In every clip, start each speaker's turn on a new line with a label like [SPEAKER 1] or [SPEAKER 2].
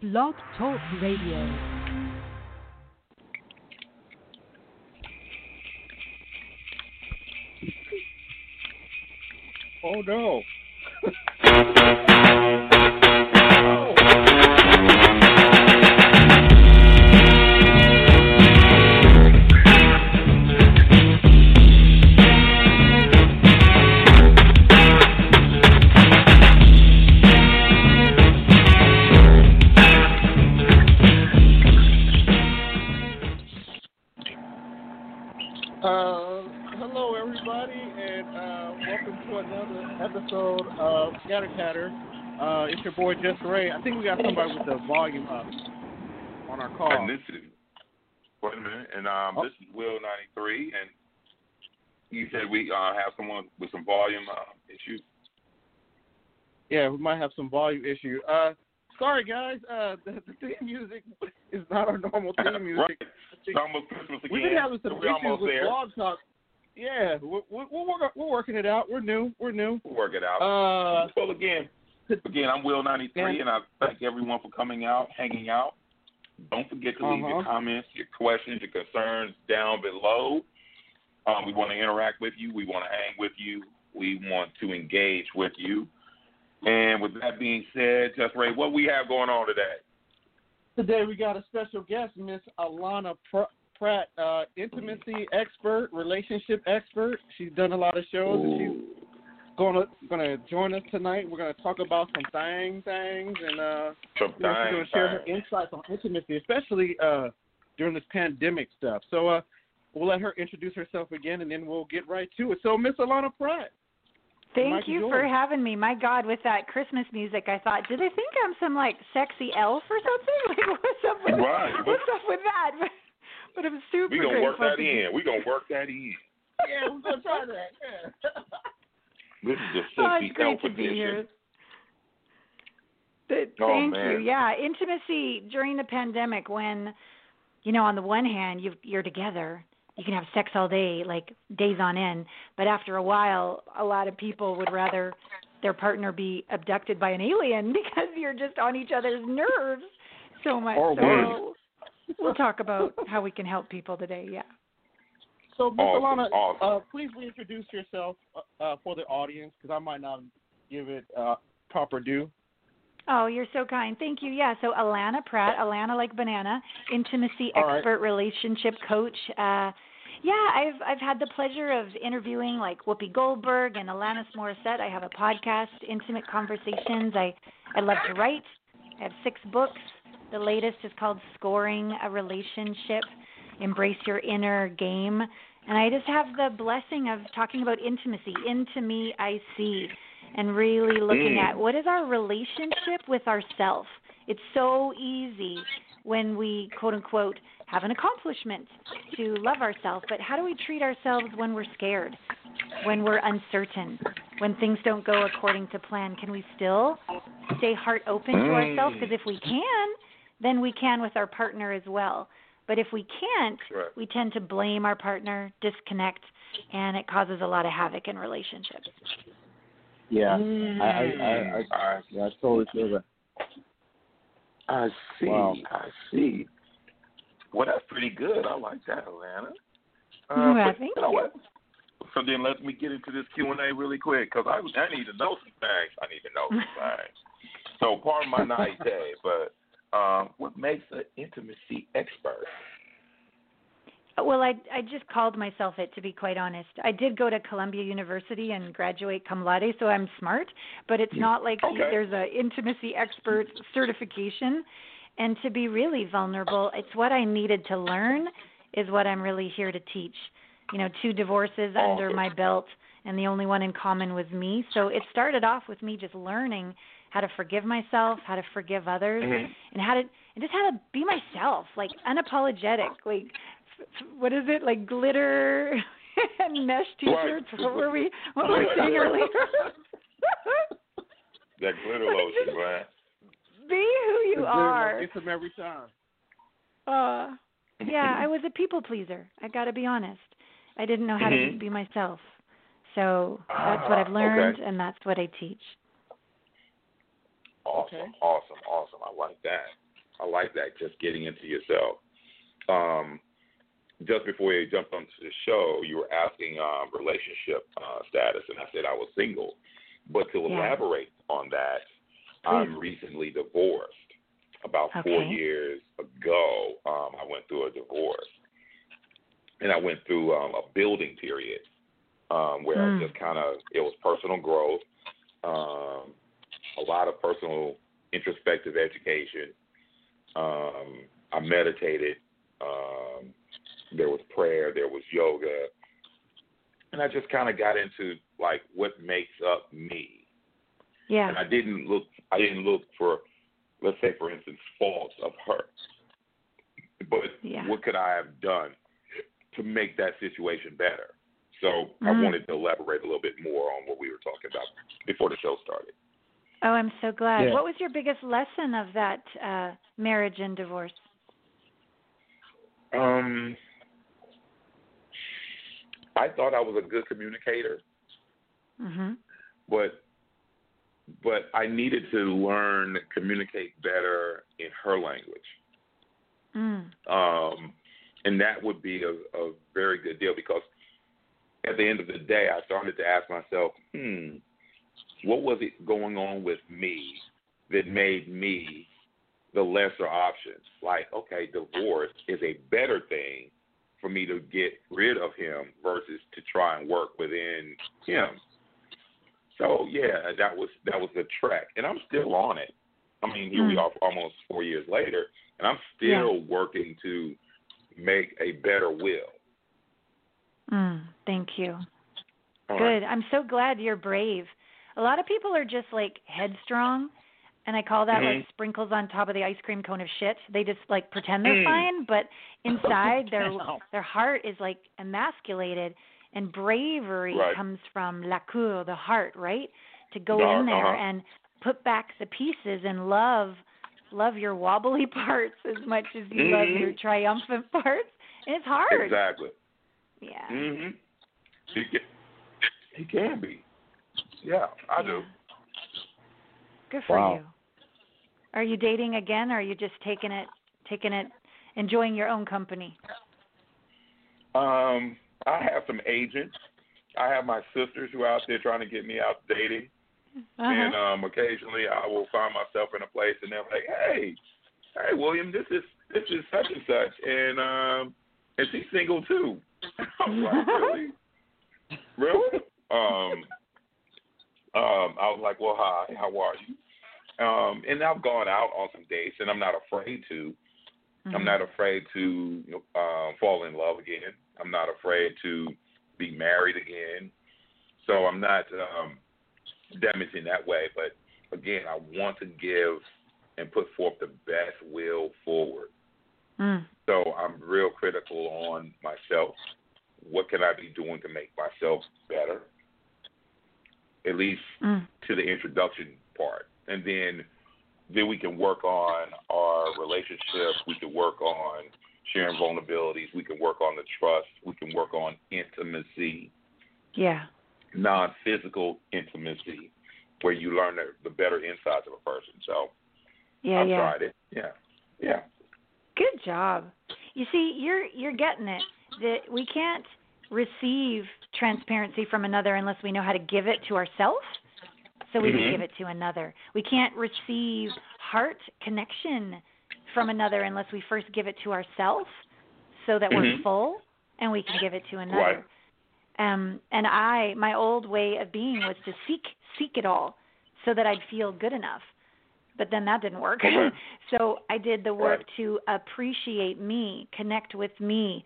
[SPEAKER 1] Blog Talk Radio.
[SPEAKER 2] Oh no. Jussray. I think we got somebody with the volume up on our call.
[SPEAKER 3] Is wait a minute, and um,
[SPEAKER 2] Oh.
[SPEAKER 3] this is Will ninety three, and you said we uh, have someone with some volume uh, issues.
[SPEAKER 2] Yeah, we might have some volume issue. Uh, sorry guys, uh, the, the theme music is not our normal theme music.
[SPEAKER 3] right. It's almost Christmas again.
[SPEAKER 2] We've been having some
[SPEAKER 3] We're
[SPEAKER 2] issues with
[SPEAKER 3] there.
[SPEAKER 2] Blog Talk. Yeah, we're, we're, we're, we're working it out. We're new. We're new.
[SPEAKER 3] We'll work it out.
[SPEAKER 2] Uh,
[SPEAKER 3] well, again, again, I'm Will ninety three,
[SPEAKER 2] Yeah.
[SPEAKER 3] and I thank everyone for coming out, hanging out. Don't forget to leave your
[SPEAKER 2] Uh-huh.
[SPEAKER 3] comments, your questions, your concerns down below. Um, we want to interact with you. We want to hang with you. We want to engage with you. And with that being said, Jussray, what we have going on today?
[SPEAKER 2] Today we got a special guest, Miss Allana Pr- Pratt, uh, intimacy expert, relationship expert. She's done a lot of shows. And she's gonna gonna join us tonight. We're gonna talk about some thing things, and uh,
[SPEAKER 3] Some
[SPEAKER 2] you know, she's gonna share her insights on intimacy, especially uh, during this pandemic stuff. So uh, we'll let her introduce herself again, and then we'll get right to it. So Miss Allana Pratt.
[SPEAKER 4] Thank
[SPEAKER 2] Mike is
[SPEAKER 4] you for having me. My God, with that Christmas music, I thought, do they think I'm some like sexy elf or something? Like, what's up with
[SPEAKER 3] Right.
[SPEAKER 4] what's up with that? But, but I'm super
[SPEAKER 3] We gonna work that in. We gonna work that in.
[SPEAKER 2] Yeah, we're gonna try that. Yeah.
[SPEAKER 3] This is the
[SPEAKER 4] Oh, it's great to be here. Th-
[SPEAKER 3] Oh,
[SPEAKER 4] Thank
[SPEAKER 3] man.
[SPEAKER 4] you. Yeah, intimacy during the pandemic when, you know, on the one hand you you're together, you can have sex all day, like days on end, but after a while, a lot of people would rather their partner be abducted by an alien because you're just on each other's nerves so much.
[SPEAKER 2] Or
[SPEAKER 4] so we'll, we'll talk about how we can help people today. Yeah.
[SPEAKER 2] So, Miss
[SPEAKER 3] Awesome,
[SPEAKER 2] Allana,
[SPEAKER 3] awesome.
[SPEAKER 2] uh, please reintroduce yourself uh, uh, for the audience because I might not give it uh, proper due.
[SPEAKER 4] Oh, you're so kind. Thank you. Yeah, so Allana Pratt, Allana like banana, intimacy
[SPEAKER 2] All right.
[SPEAKER 4] expert, relationship coach. Uh yeah, I've I've had the pleasure of interviewing like Whoopi Goldberg and Alanis Morissette. I have a podcast, Intimate Conversations. I I love to write. I have six books. The latest is called Scoring a Relationship. Embrace your inner game. And I just have the blessing of talking about intimacy. Into me I see and really looking
[SPEAKER 3] Mm.
[SPEAKER 4] at what is our relationship with ourself. It's so easy when we quote unquote have an accomplishment to love ourselves, but how do we treat ourselves when we're scared, when we're uncertain, when things don't go according to plan? Can we still stay heart open to
[SPEAKER 3] Mm.
[SPEAKER 4] ourselves? Because if we can, then we can with our partner as well. But if we can't,
[SPEAKER 3] Correct.
[SPEAKER 4] we tend to blame our partner, disconnect, and it causes a lot of havoc in relationships.
[SPEAKER 2] Yeah,
[SPEAKER 3] Mm.
[SPEAKER 2] I, I, I, I,
[SPEAKER 3] I,
[SPEAKER 2] yeah, I totally feel that.
[SPEAKER 3] I see.
[SPEAKER 2] Wow.
[SPEAKER 3] I see. Well, that's pretty good. I like that, Allana.
[SPEAKER 4] Well,
[SPEAKER 3] but
[SPEAKER 4] thank
[SPEAKER 3] you know what? So then let me get into this Q and A really quick because I I need to know some things. I need to know some things. So pardon my naivete, but um, what makes an intimacy expert?
[SPEAKER 4] Well, I I just called myself it to be quite honest. I did go to Columbia University and graduate cum laude, so I'm smart. But it's not like
[SPEAKER 3] Okay.
[SPEAKER 4] there's a intimacy expert certification. And to be really vulnerable, it's what I needed to learn is what I'm really here to teach. You know, two divorces under my belt, and the only one in common was me. So it started off with me just learning how to forgive myself, how to forgive others,
[SPEAKER 3] Mhm.
[SPEAKER 4] and how to and just how to be myself, like unapologetic, like f- f- what is it, like glitter and mesh t-shirts?
[SPEAKER 3] Right.
[SPEAKER 4] What were we? What were we saying earlier?
[SPEAKER 3] That glitter lotion, man.
[SPEAKER 4] be who you are.
[SPEAKER 2] Get them every time.
[SPEAKER 4] Uh, yeah, I was a people pleaser. I got to be honest. I didn't know how to
[SPEAKER 3] Mhm.
[SPEAKER 4] just be myself. So that's what
[SPEAKER 3] Ah,
[SPEAKER 4] I've learned,
[SPEAKER 3] okay.
[SPEAKER 4] and that's what I teach.
[SPEAKER 3] Awesome,
[SPEAKER 2] Okay.
[SPEAKER 3] awesome, awesome. I like that. I like that. Just getting into yourself. Um, just before you jumped onto the show, you were asking um, relationship uh, status, and I said I was single. But to
[SPEAKER 4] Yeah.
[SPEAKER 3] elaborate on that, I'm recently divorced. About four years ago, um, I went through a divorce, and I went through um, a building period um, where
[SPEAKER 4] Mm.
[SPEAKER 3] I just kind of it was personal growth, um, a lot of personal introspective education. Um, I meditated. Um, there was prayer. There was yoga, and I just kind of got into like what makes up me.
[SPEAKER 4] Yeah.
[SPEAKER 3] And I didn't look. I didn't look for, let's say, for instance, faults of her. But
[SPEAKER 4] Yeah.
[SPEAKER 3] what could I have done to make that situation better? So I
[SPEAKER 4] Mm.
[SPEAKER 3] wanted to elaborate a little bit more on what we were talking about before the show started.
[SPEAKER 4] Oh, I'm so glad.
[SPEAKER 2] Yeah.
[SPEAKER 4] What was your biggest lesson of that uh marriage and divorce?
[SPEAKER 3] Um, I thought I was a good communicator,
[SPEAKER 4] Mhm.
[SPEAKER 3] but but I needed to learn to communicate better in her language.
[SPEAKER 4] Mm.
[SPEAKER 3] um, and that would be a, a very good deal because at the end of the day, I started to ask myself, hmm, what was it going on with me that made me the lesser option? Like, okay, divorce is a better thing for me to get rid of him versus to try and work within him. So yeah, that was that was the trek, and I'm still on it. I mean, here we
[SPEAKER 4] Mm.
[SPEAKER 3] are almost four years later, and I'm still working to make a better will.
[SPEAKER 4] Mm. Thank you.
[SPEAKER 3] All
[SPEAKER 4] Good.
[SPEAKER 3] right.
[SPEAKER 4] I'm so glad you're brave. A lot of people are just like headstrong, and I call that like
[SPEAKER 3] Mhm.
[SPEAKER 4] sprinkles on top of the ice cream cone of shit. They just like pretend they're
[SPEAKER 3] Mm.
[SPEAKER 4] fine, but inside their their heart is like emasculated. And bravery
[SPEAKER 3] Right.
[SPEAKER 4] comes from la cour, the heart, right? To go
[SPEAKER 3] The
[SPEAKER 4] in there
[SPEAKER 3] uh-huh.
[SPEAKER 4] and put back the pieces and love love your wobbly parts as much as you love
[SPEAKER 3] Mhm.
[SPEAKER 4] your triumphant parts. And it's hard.
[SPEAKER 3] Exactly.
[SPEAKER 4] Yeah.
[SPEAKER 3] Mhm. He can, he can be. Yeah, I do.
[SPEAKER 4] Good for
[SPEAKER 2] Wow.
[SPEAKER 4] you. Are you dating again or are you just taking it taking it enjoying your own company?
[SPEAKER 3] Um, I have some agents. I have my sisters who are out there trying to get me out dating. And
[SPEAKER 4] Uh-huh.
[SPEAKER 3] um occasionally I will find myself in a place and they're like, Hey, hey William, this is this is such and such and um and she's single too. I'm like, Really? Really? Um um I was like, Well hi, how are you? Um and I've gone out on some dates and I'm not afraid to.
[SPEAKER 4] Mhm.
[SPEAKER 3] I'm not afraid to uh, fall in love again. I'm not afraid to be married again. So I'm not um, damaging that way. But again, I want to give and put forth the best will forward.
[SPEAKER 4] Mm.
[SPEAKER 3] So I'm real critical on myself. What can I be doing to make myself better? At least
[SPEAKER 4] Mm.
[SPEAKER 3] to the introduction part. And then then we can work on our relationships. We can work on sharing vulnerabilities. We can work on the trust. We can work on intimacy,
[SPEAKER 4] Yeah.
[SPEAKER 3] non physical intimacy, where you learn the, the better insides of a person. So
[SPEAKER 4] Yeah,
[SPEAKER 3] I've
[SPEAKER 4] yeah.
[SPEAKER 3] tried it. Yeah. Yeah.
[SPEAKER 4] Good job. You see, you're you're getting it. That we can't receive transparency from another unless we know how to give it to ourselves. So we
[SPEAKER 3] Mhm.
[SPEAKER 4] can give it to another. We can't receive heart connection from another unless we first give it to ourselves so that we're
[SPEAKER 3] Mhm.
[SPEAKER 4] full and we can give it to another. Um and I my old way of being was to seek seek it all so that I'd feel good enough. But then that didn't work.
[SPEAKER 3] Okay.
[SPEAKER 4] so I did the work
[SPEAKER 3] Right.
[SPEAKER 4] to appreciate me, connect with me,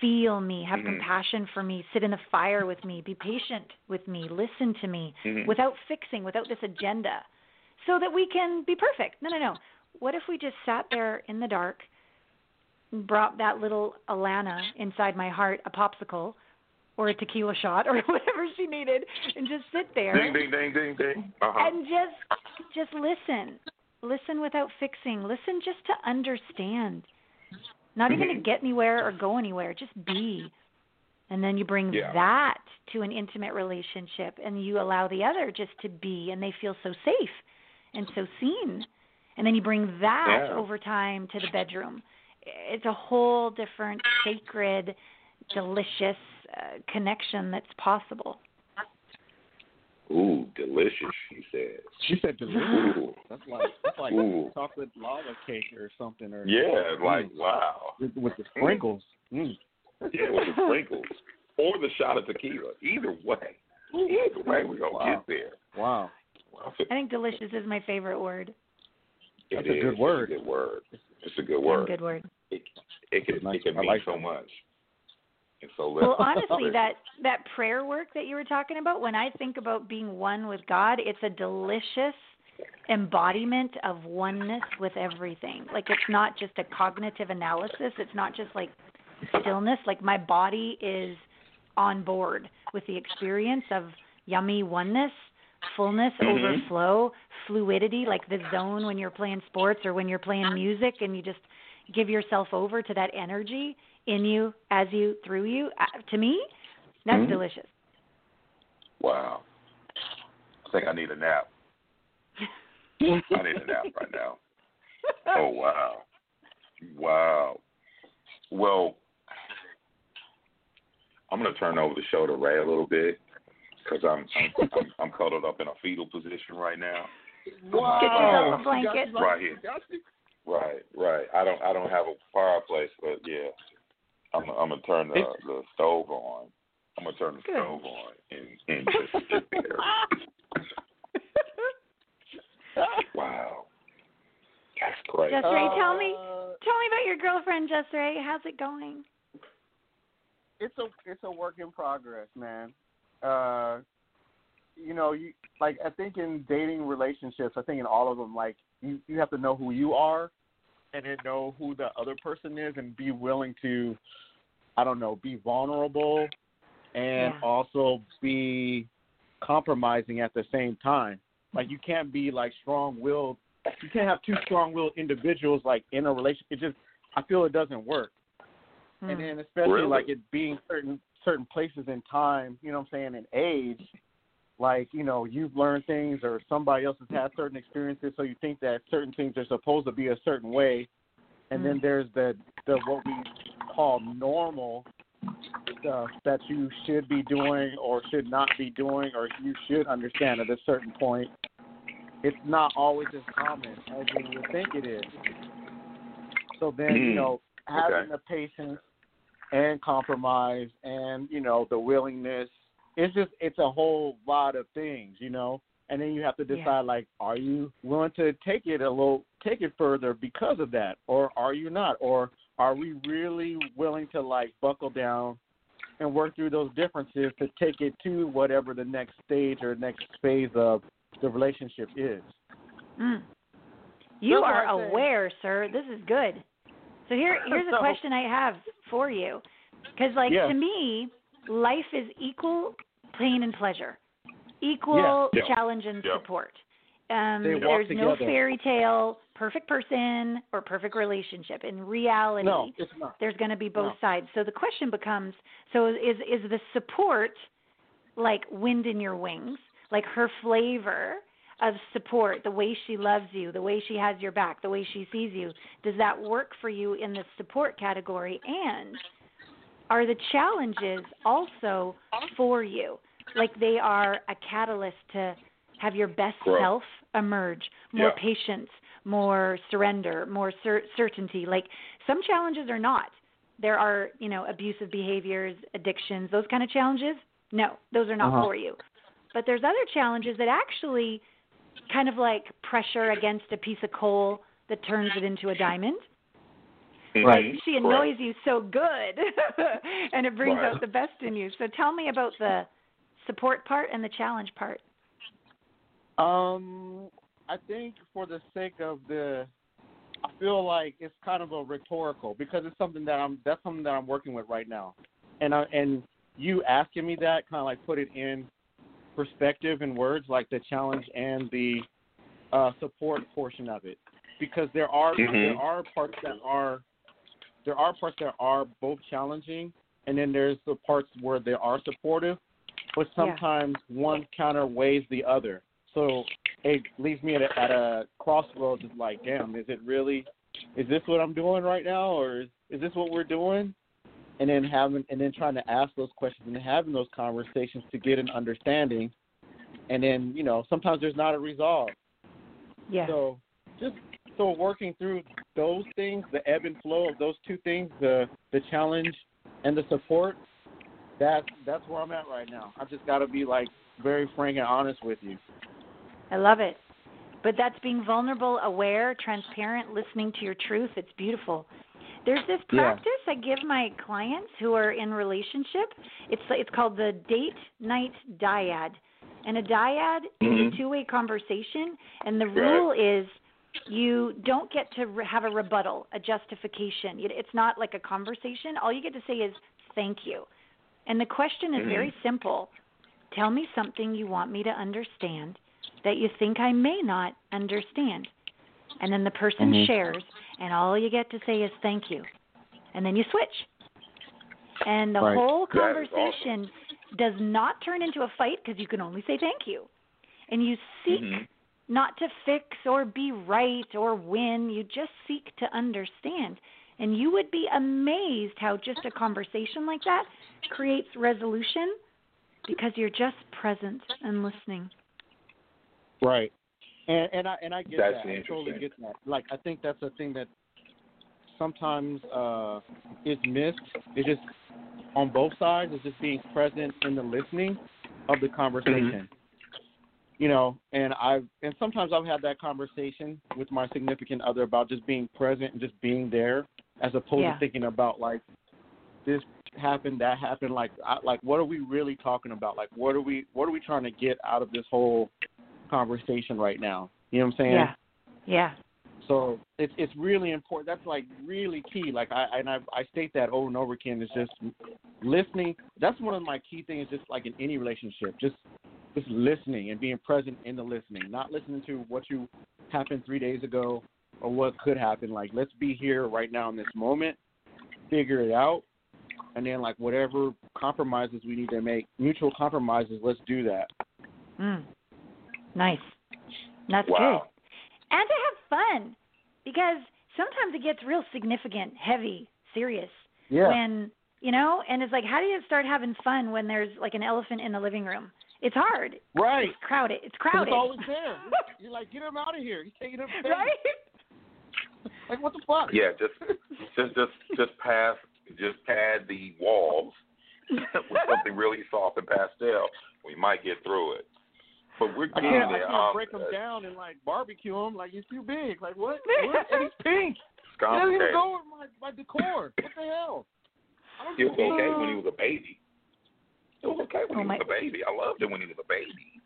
[SPEAKER 4] feel me, have
[SPEAKER 3] Mhm.
[SPEAKER 4] compassion for me, sit in the fire with me, be patient with me, listen to me
[SPEAKER 3] Mhm.
[SPEAKER 4] without fixing, without this agenda, so that we can be perfect. No, no, no. What if we just sat there in the dark, brought that little Allana inside my heart a popsicle or a tequila shot or whatever she needed and just sit there
[SPEAKER 3] Ding, ding, ding, ding, ding. Uh-huh.
[SPEAKER 4] and just just listen listen without fixing listen just to understand not even to
[SPEAKER 3] Mhm.
[SPEAKER 4] get anywhere or go anywhere just be and then you bring
[SPEAKER 3] Yeah.
[SPEAKER 4] that to an intimate relationship and you allow the other just to be and they feel so safe and so seen and then you bring that
[SPEAKER 3] Yeah.
[SPEAKER 4] over time to the bedroom. It's a whole different sacred, delicious uh, connection that's possible.
[SPEAKER 3] Ooh, delicious. She said.
[SPEAKER 2] She said delicious.
[SPEAKER 3] Ooh,
[SPEAKER 2] That's like that's like
[SPEAKER 3] Ooh.
[SPEAKER 2] chocolate lava cake or something. Or
[SPEAKER 3] yeah, like
[SPEAKER 2] Mm.
[SPEAKER 3] wow.
[SPEAKER 2] with, with the sprinkles. Mm.
[SPEAKER 3] Yeah, with the sprinkles or the shot of tequila. Either way, either way, we're gonna
[SPEAKER 2] Wow.
[SPEAKER 3] get there.
[SPEAKER 2] Wow.
[SPEAKER 3] Wow.
[SPEAKER 4] I think delicious is my favorite word.
[SPEAKER 3] It
[SPEAKER 2] That's a good word.
[SPEAKER 3] It's a good word. It's a good word.
[SPEAKER 4] Good word.
[SPEAKER 3] It, it can
[SPEAKER 2] Nice.
[SPEAKER 3] it can
[SPEAKER 2] I
[SPEAKER 3] mean
[SPEAKER 2] like
[SPEAKER 3] so
[SPEAKER 2] that.
[SPEAKER 3] much. And so little.
[SPEAKER 4] Well, honestly, that that prayer work that you were talking about, when I think about being one with God, it's a delicious embodiment of oneness with everything. Like it's not just a cognitive analysis, it's not just like stillness, like my body is on board with the experience of yummy oneness, fullness,
[SPEAKER 3] Mhm.
[SPEAKER 4] overflow, fluidity, like the zone when you're playing sports or when you're playing music and you just give yourself over to that energy in you, as you, through you. Uh, to me, that's
[SPEAKER 3] Mhm.
[SPEAKER 4] delicious.
[SPEAKER 3] wow. I think I need a nap. I need a nap right now. Oh wow, wow. Well, I'm gonna turn over the show to Ray a little bit because I'm I'm, I'm I'm cuddled up in a fetal position right now.
[SPEAKER 2] Wow.
[SPEAKER 4] Get yourself a
[SPEAKER 2] She
[SPEAKER 4] blanket.
[SPEAKER 3] Right here.
[SPEAKER 2] she got you.
[SPEAKER 3] Right, right. I don't I don't have a fireplace, but yeah, I'm I'm gonna turn the the stove on. I'm gonna turn the
[SPEAKER 4] Good.
[SPEAKER 3] stove on and and just sit there. Wow, that's great.
[SPEAKER 4] Jussray, tell me,
[SPEAKER 2] Uh,
[SPEAKER 4] tell me about your girlfriend, Jussray. How's it going?
[SPEAKER 2] it's a it's a work in progress, man. Uh, you know, you like I think in dating relationships, I think in all of them, like you you have to know who you are, and then know who the other person is, and be willing to, I don't know, be vulnerable, and
[SPEAKER 4] Yeah.
[SPEAKER 2] also be compromising at the same time. Like you can't be like strong willed. You can't have two strong willed individuals like in a relationship. It just I feel it doesn't work and
[SPEAKER 4] Hmm.
[SPEAKER 2] then especially
[SPEAKER 3] Really?
[SPEAKER 2] like it being certain certain places in time, you know what I'm saying, in age, like, you know, you've learned things or somebody else has had certain experiences so you think that certain things are supposed to be a certain way. And then
[SPEAKER 4] Mm.
[SPEAKER 2] there's the the what we call normal stuff that you should be doing or should not be doing or you should understand at a certain point. It's not always as common as you would think it is. So then, you
[SPEAKER 3] Mm.
[SPEAKER 2] know, having
[SPEAKER 3] Okay.
[SPEAKER 2] the patience and compromise and, you know, the willingness. It's just it's a whole lot of things, you know. And then you have to
[SPEAKER 4] Yeah.
[SPEAKER 2] decide like, are you willing to take it a little take it further because of that? Or are you not? Or are we really willing to like buckle down and work through those differences to take it to whatever the next stage or next phase of the relationship is.
[SPEAKER 4] Mm. You are aware, sir. This is good. So here, here's a question I have for you, because like to me, life is equal pain and pleasure, equal
[SPEAKER 3] Yeah.
[SPEAKER 4] challenge and
[SPEAKER 3] Yeah.
[SPEAKER 4] support. Um,
[SPEAKER 2] They walk
[SPEAKER 4] there's no fairy tale, perfect person or perfect relationship. In reality,
[SPEAKER 2] No,
[SPEAKER 4] there's going to be both
[SPEAKER 2] No.
[SPEAKER 4] sides. So the question becomes: so is is the support like wind in your wings, like her flavor of support, the way she loves you, the way she has your back, the way she sees you? Does that work for you in the support category? And are the challenges also for you? Like they are a catalyst to have your best
[SPEAKER 3] Growth.
[SPEAKER 4] self emerge, more
[SPEAKER 3] Yeah.
[SPEAKER 4] patience, more surrender, more cer- certainty. Like some challenges are not. There are, you know, abusive behaviors, addictions, those kind of challenges. No, those are not
[SPEAKER 2] Uh-huh.
[SPEAKER 4] for you. But there's other challenges that actually kind of like pressure against a piece of coal that turns it into a diamond. Like
[SPEAKER 3] Mhm.
[SPEAKER 4] she
[SPEAKER 3] Correct.
[SPEAKER 4] annoys you so good and it brings
[SPEAKER 3] Right.
[SPEAKER 4] out the best in you. So tell me about the support part and the challenge part.
[SPEAKER 2] Um, I think for the sake of the, I feel like it's kind of a rhetorical because it's something that I'm that's something that I'm working with right now, and I and you asking me that kind of like put it in perspective and words like the challenge and the uh, support portion of it because there are
[SPEAKER 3] Mhm.
[SPEAKER 2] there are parts that are there are parts that are both challenging and then there's the parts where they are supportive but
[SPEAKER 4] Yeah.
[SPEAKER 2] sometimes one counterweighs the other so it leaves me at a, at a crossroads. It's like, damn, is it really? Is this what I'm doing right now, or is, is this what we're doing? And then having and then trying to ask those questions and having those conversations to get an understanding. And then you know sometimes there's not a resolve.
[SPEAKER 4] Yeah.
[SPEAKER 2] So just so working through those things, the ebb and flow of those two things, the the challenge and the support, that's that's where I'm at right now. I've just got to be like very frank and honest with you.
[SPEAKER 4] I love it. But that's being vulnerable, aware, transparent, listening to your truth. It's beautiful. There's this
[SPEAKER 2] Yeah.
[SPEAKER 4] practice I give my clients who are in relationship. It's it's called the date night dyad. And a dyad is
[SPEAKER 3] Mhm.
[SPEAKER 4] a two-way conversation and the
[SPEAKER 3] Right.
[SPEAKER 4] rule is you don't get to re- have a rebuttal, a justification. It's not like a conversation. All you get to say is thank you. And the question is
[SPEAKER 3] Mhm.
[SPEAKER 4] very simple. Tell me something you want me to understand that you think I may not understand. And then the person
[SPEAKER 2] Mhm.
[SPEAKER 4] shares, and all you get to say is thank you. And then you switch. And the
[SPEAKER 2] Right.
[SPEAKER 4] whole
[SPEAKER 3] That is
[SPEAKER 4] conversation does not turn into a fight because you can only say thank you. And you seek
[SPEAKER 3] Mhm.
[SPEAKER 4] Not to fix or be right or win. You just seek to understand. And you would be amazed how just a conversation like that creates resolution because you're just present and listening.
[SPEAKER 2] Right. And and I and I get
[SPEAKER 3] That's
[SPEAKER 2] that. I totally get that. Like I think that's a thing that sometimes uh is missed. It's just on both sides is just being present in the listening of the conversation. You know, and I've and sometimes I've had that conversation with my significant other about just being present and just being there as opposed
[SPEAKER 4] Yeah.
[SPEAKER 2] to thinking about like this happened, that happened, like I, like what are we really talking about? Like what are we what are we trying to get out of this whole conversation right now? You know what I'm saying?
[SPEAKER 4] Yeah. Yeah.
[SPEAKER 2] So it's it's really important. That's like really key. Like I and I I state that over and over again. Is just listening. That's one of my key things. Just like in any relationship, just just listening and being present in the listening, not listening to what you happened three days ago or what could happen. Like let's be here right now in this moment, figure it out, and then like whatever compromises we need to make, mutual compromises. Let's do that.
[SPEAKER 4] Mm. Nice. That's
[SPEAKER 3] Wow.
[SPEAKER 4] good. And to have fun because sometimes it gets real significant, heavy, serious
[SPEAKER 2] Yeah.
[SPEAKER 4] when, you know, and it's like how do you start having fun when there's like an elephant in the living room? It's hard.
[SPEAKER 2] right.
[SPEAKER 4] It's crowded. It's crowded.
[SPEAKER 2] It's always there. You're like, get him out of here. He's taking up space.
[SPEAKER 4] right?
[SPEAKER 2] Like, what the fuck?
[SPEAKER 3] Yeah, just just just just pass just pad the walls with something really soft and pastel. We might get through it. But we're
[SPEAKER 2] I
[SPEAKER 3] getting
[SPEAKER 2] can't, I can't
[SPEAKER 3] um,
[SPEAKER 2] break him
[SPEAKER 3] uh,
[SPEAKER 2] down and like barbecue him. Like he's too big. Like what? what? And he's pink.
[SPEAKER 3] It's
[SPEAKER 2] He doesn't even go with my my decor. What the hell? I don't
[SPEAKER 3] He was okay when he was a baby. It was okay when
[SPEAKER 4] Oh
[SPEAKER 3] he
[SPEAKER 4] my-
[SPEAKER 3] was a baby. I loved it when he was a baby.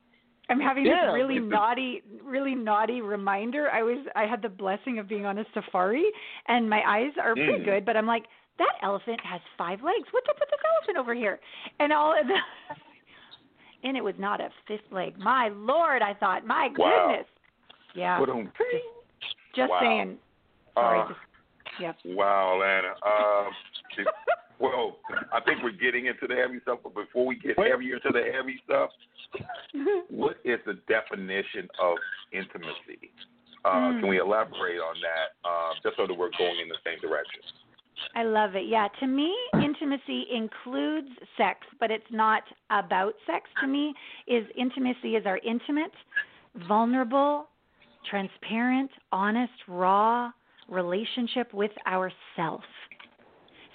[SPEAKER 4] I'm having
[SPEAKER 2] Yeah,
[SPEAKER 4] this really naughty, really naughty reminder. I was, I had the blessing of being on a safari, and my eyes are pretty
[SPEAKER 3] Mm.
[SPEAKER 4] good, but I'm like, that elephant has five legs. What's up with this elephant over here? And all of the, and it was not a fifth leg. My lord, I thought, my
[SPEAKER 3] Wow.
[SPEAKER 4] goodness. Yeah,
[SPEAKER 3] Put on.
[SPEAKER 4] just
[SPEAKER 3] Wow.
[SPEAKER 4] saying. Sorry,
[SPEAKER 3] Uh,
[SPEAKER 4] just, yep.
[SPEAKER 3] Wow, Lana. It- well, I think we're getting into the heavy stuff, but before we get heavier to the heavy stuff, what is the definition of intimacy? Uh,
[SPEAKER 4] Mm.
[SPEAKER 3] Can we elaborate on that, uh, just so that we're going in the same direction?
[SPEAKER 4] I love it. Yeah, to me, intimacy includes sex, but it's not about sex. To me, is intimacy is our intimate, vulnerable, transparent, honest, raw relationship with ourself.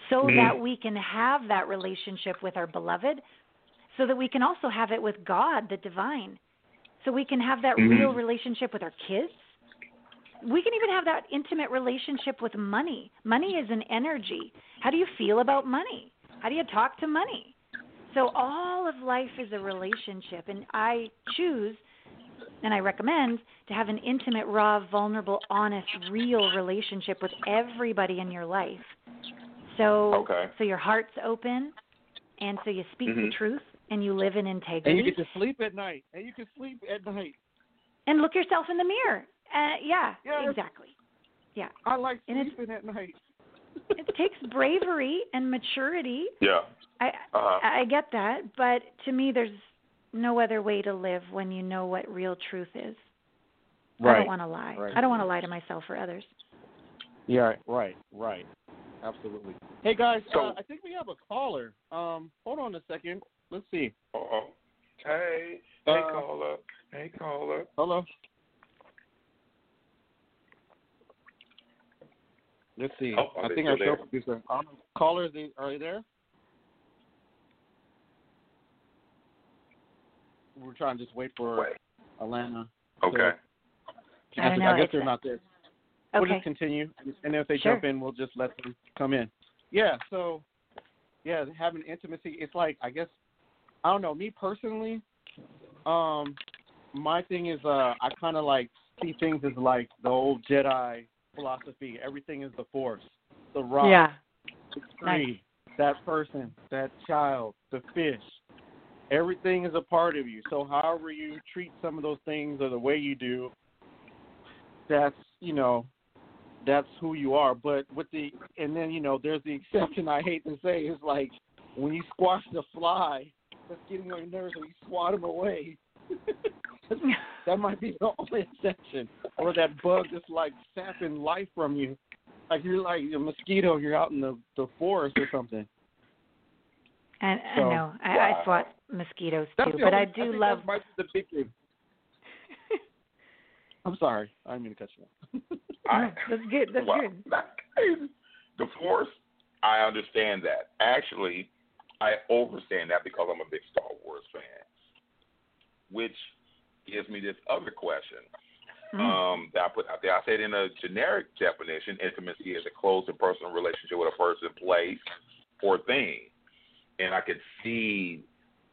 [SPEAKER 4] So
[SPEAKER 3] Mhm.
[SPEAKER 4] that we can have that relationship with our beloved, so that we can also have it with God, the divine. So we can have that
[SPEAKER 3] Mhm.
[SPEAKER 4] real relationship with our kids, we can even have that intimate relationship with money. Money is an energy. How do you feel about money? How do you talk to money? So all of life is a relationship and I choose and I recommend to have an intimate, raw, vulnerable, honest, real relationship with everybody in your life. So
[SPEAKER 3] Okay.
[SPEAKER 4] so your heart's open and so you speak the
[SPEAKER 3] Mhm.
[SPEAKER 4] truth and you live in integrity.
[SPEAKER 2] And you get to sleep at night. And you can sleep at night.
[SPEAKER 4] and look yourself in the mirror. Uh, yeah,
[SPEAKER 2] Yeah.
[SPEAKER 4] exactly. Yeah.
[SPEAKER 2] I like
[SPEAKER 4] And it's-
[SPEAKER 2] sleeping at night.
[SPEAKER 4] it takes bravery and maturity.
[SPEAKER 3] Yeah.
[SPEAKER 4] I
[SPEAKER 3] Uh-huh.
[SPEAKER 4] I get that, but to me, there's no other way to live when you know what real truth is. Right. I
[SPEAKER 2] Right.
[SPEAKER 4] don't want to lie.
[SPEAKER 2] Right.
[SPEAKER 4] I don't want to lie to myself or others.
[SPEAKER 2] Yeah. Right. Right. Absolutely. Hey guys,
[SPEAKER 3] So-
[SPEAKER 2] uh, I think we have a caller. Um, hold on a second. Let's see.
[SPEAKER 3] Uh-oh. Hey, hey,
[SPEAKER 2] Uh,
[SPEAKER 3] caller. Hey, caller.
[SPEAKER 2] Hello. Let's see.
[SPEAKER 3] Oh, are
[SPEAKER 2] I
[SPEAKER 3] they
[SPEAKER 2] think our
[SPEAKER 3] still
[SPEAKER 2] show
[SPEAKER 3] there?
[SPEAKER 2] producer. Um, callers, they- are you there? We're trying to just wait for
[SPEAKER 3] Wait.
[SPEAKER 2] Allana.
[SPEAKER 3] Okay.
[SPEAKER 2] to
[SPEAKER 4] I don't
[SPEAKER 2] I guess they're not there. We'll just continue, and if they
[SPEAKER 4] Sure.
[SPEAKER 2] jump in, we'll just let them come in. Yeah. So, yeah, having intimacy, it's like I guess I don't know. Me personally, um, my thing is uh, I kind of like see things as like the old Jedi philosophy. Everything is the Force, the rock,
[SPEAKER 4] Yeah.
[SPEAKER 2] the tree, that person, that child, the fish. Everything is a part of you. So however you treat some of those things or the way you do, that's you know, that's who you are. But with the and then you know, there's the exception. I hate to say is like when you squash the fly that's getting on your nerves and you swat him away. that might be the only exception. Or that bug that's like sapping life from you. Like you're like a mosquito, you're out in the the forest or something.
[SPEAKER 4] And
[SPEAKER 2] So-
[SPEAKER 4] I know I, I swat mosquitoes too, but
[SPEAKER 2] only,
[SPEAKER 4] I do
[SPEAKER 2] think
[SPEAKER 4] love.
[SPEAKER 2] that might be the big thing. I'm sorry, I didn't mean to cut you off.
[SPEAKER 3] I,
[SPEAKER 4] that's good. That's
[SPEAKER 3] wow.
[SPEAKER 4] good.
[SPEAKER 3] The Force, I understand that. Actually, I overstand that because I'm a big Star Wars fan. Which gives me this other question
[SPEAKER 4] Mm.
[SPEAKER 3] um, that I put out there. I said in a generic definition, intimacy is a close and personal relationship with a person, place, or thing. And I could see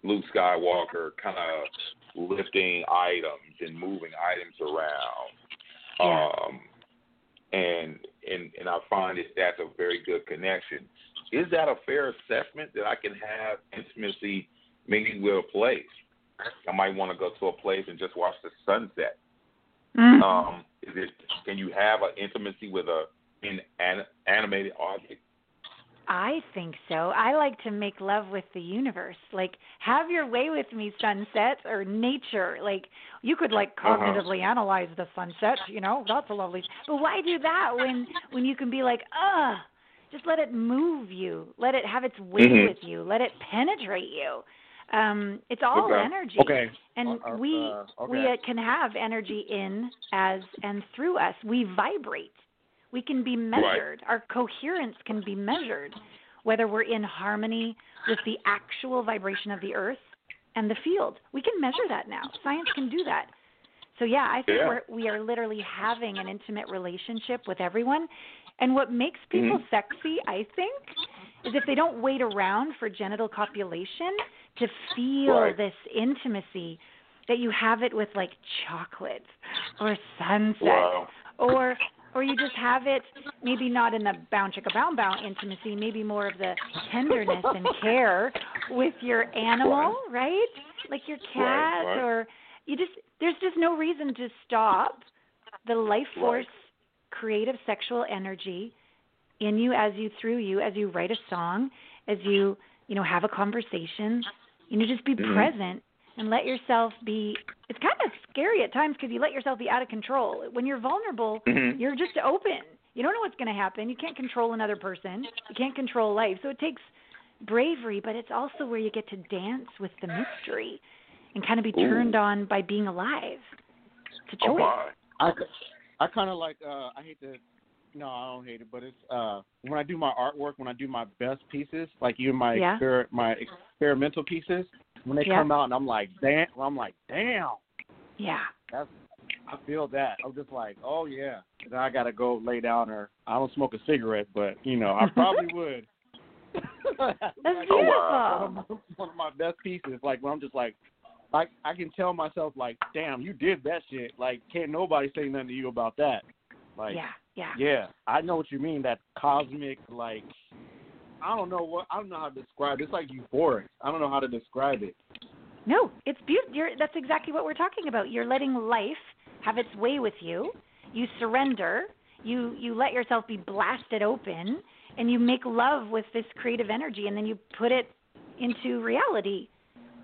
[SPEAKER 3] Luke Skywalker kind of lifting items and moving items around.
[SPEAKER 4] Yeah.
[SPEAKER 3] Um, and and and I find that that's a very good connection. Is that a fair assessment that I can have intimacy maybe with a place? I might want to go to a place and just watch the sunset.
[SPEAKER 4] Mm.
[SPEAKER 3] Um, is it? Can you have an intimacy with a in an animated object?
[SPEAKER 4] I think so. I like to make love with the universe. Like have your way with me, sunset or nature. Like you could like
[SPEAKER 3] Uh-huh.
[SPEAKER 4] cognitively analyze the sunset, you know, that's a lovely but why do that when when you can be like, uh just let it move you. Let it have its way
[SPEAKER 3] Mhm.
[SPEAKER 4] with you. Let it penetrate you. Um it's all
[SPEAKER 3] Okay.
[SPEAKER 4] energy.
[SPEAKER 2] Okay.
[SPEAKER 4] And
[SPEAKER 2] Uh, uh,
[SPEAKER 4] we
[SPEAKER 2] uh, okay.
[SPEAKER 4] we can have energy in as and through us. We vibrate. We can be measured. Our coherence can be measured, whether we're in harmony with the actual vibration of the earth and the field. We can measure that now. Science can do that. So yeah, I think
[SPEAKER 3] Yeah.
[SPEAKER 4] we're we are literally having an intimate relationship with everyone. And what makes people
[SPEAKER 3] Mhm.
[SPEAKER 4] sexy, I think, is if they don't wait around for genital copulation to feel
[SPEAKER 3] Right.
[SPEAKER 4] this intimacy that you have it with like chocolate or sunset
[SPEAKER 3] Wow.
[SPEAKER 4] or or you just have it maybe not in the bound chicka bound bound intimacy, maybe more of the tenderness and care with your animal, right? Like your cat
[SPEAKER 3] Right, right.
[SPEAKER 4] or you just there's just no reason to stop the life force creative sexual energy in you as you through you as you write a song, as you, you know, have a conversation, you know, just be
[SPEAKER 3] Mhm.
[SPEAKER 4] present and let yourself be it's kind of scary at times because you let yourself be out of control. When you're vulnerable,
[SPEAKER 3] Mhm.
[SPEAKER 4] you're just open. You don't know what's going to happen. You can't control another person. You can't control life. So it takes bravery, but it's also where you get to dance with the mystery and kind of be
[SPEAKER 3] Ooh.
[SPEAKER 4] turned on by being alive. It's a
[SPEAKER 3] Oh
[SPEAKER 4] choice.
[SPEAKER 3] my.
[SPEAKER 2] I, I kind of like uh I hate to no I don't hate it but it's uh when I do my artwork when I do my best pieces like even my
[SPEAKER 4] Yeah.
[SPEAKER 2] exper- my experimental pieces when they
[SPEAKER 4] Yeah.
[SPEAKER 2] come out and I'm like damn I'm like damn
[SPEAKER 4] Yeah.
[SPEAKER 2] that's I feel that I'm just like oh yeah then I gotta go lay down or I don't smoke a cigarette but you know I probably would
[SPEAKER 4] That's
[SPEAKER 2] Like,
[SPEAKER 4] oh,
[SPEAKER 3] beautiful.
[SPEAKER 2] one of, my, one of my best pieces like when I'm just like I I can tell myself like damn you did that shit like can't nobody say nothing to you about that like
[SPEAKER 4] yeah. Yeah.
[SPEAKER 2] yeah, I know what you mean. That cosmic, like, I don't know what I don't know how to describe. it. It's like euphoric. I don't know how to describe it.
[SPEAKER 4] No, it's beautiful. You're, that's exactly what we're talking about. You're letting life have its way with you. You surrender. You you let yourself be blasted open, and you make love with this creative energy, and then you put it into reality,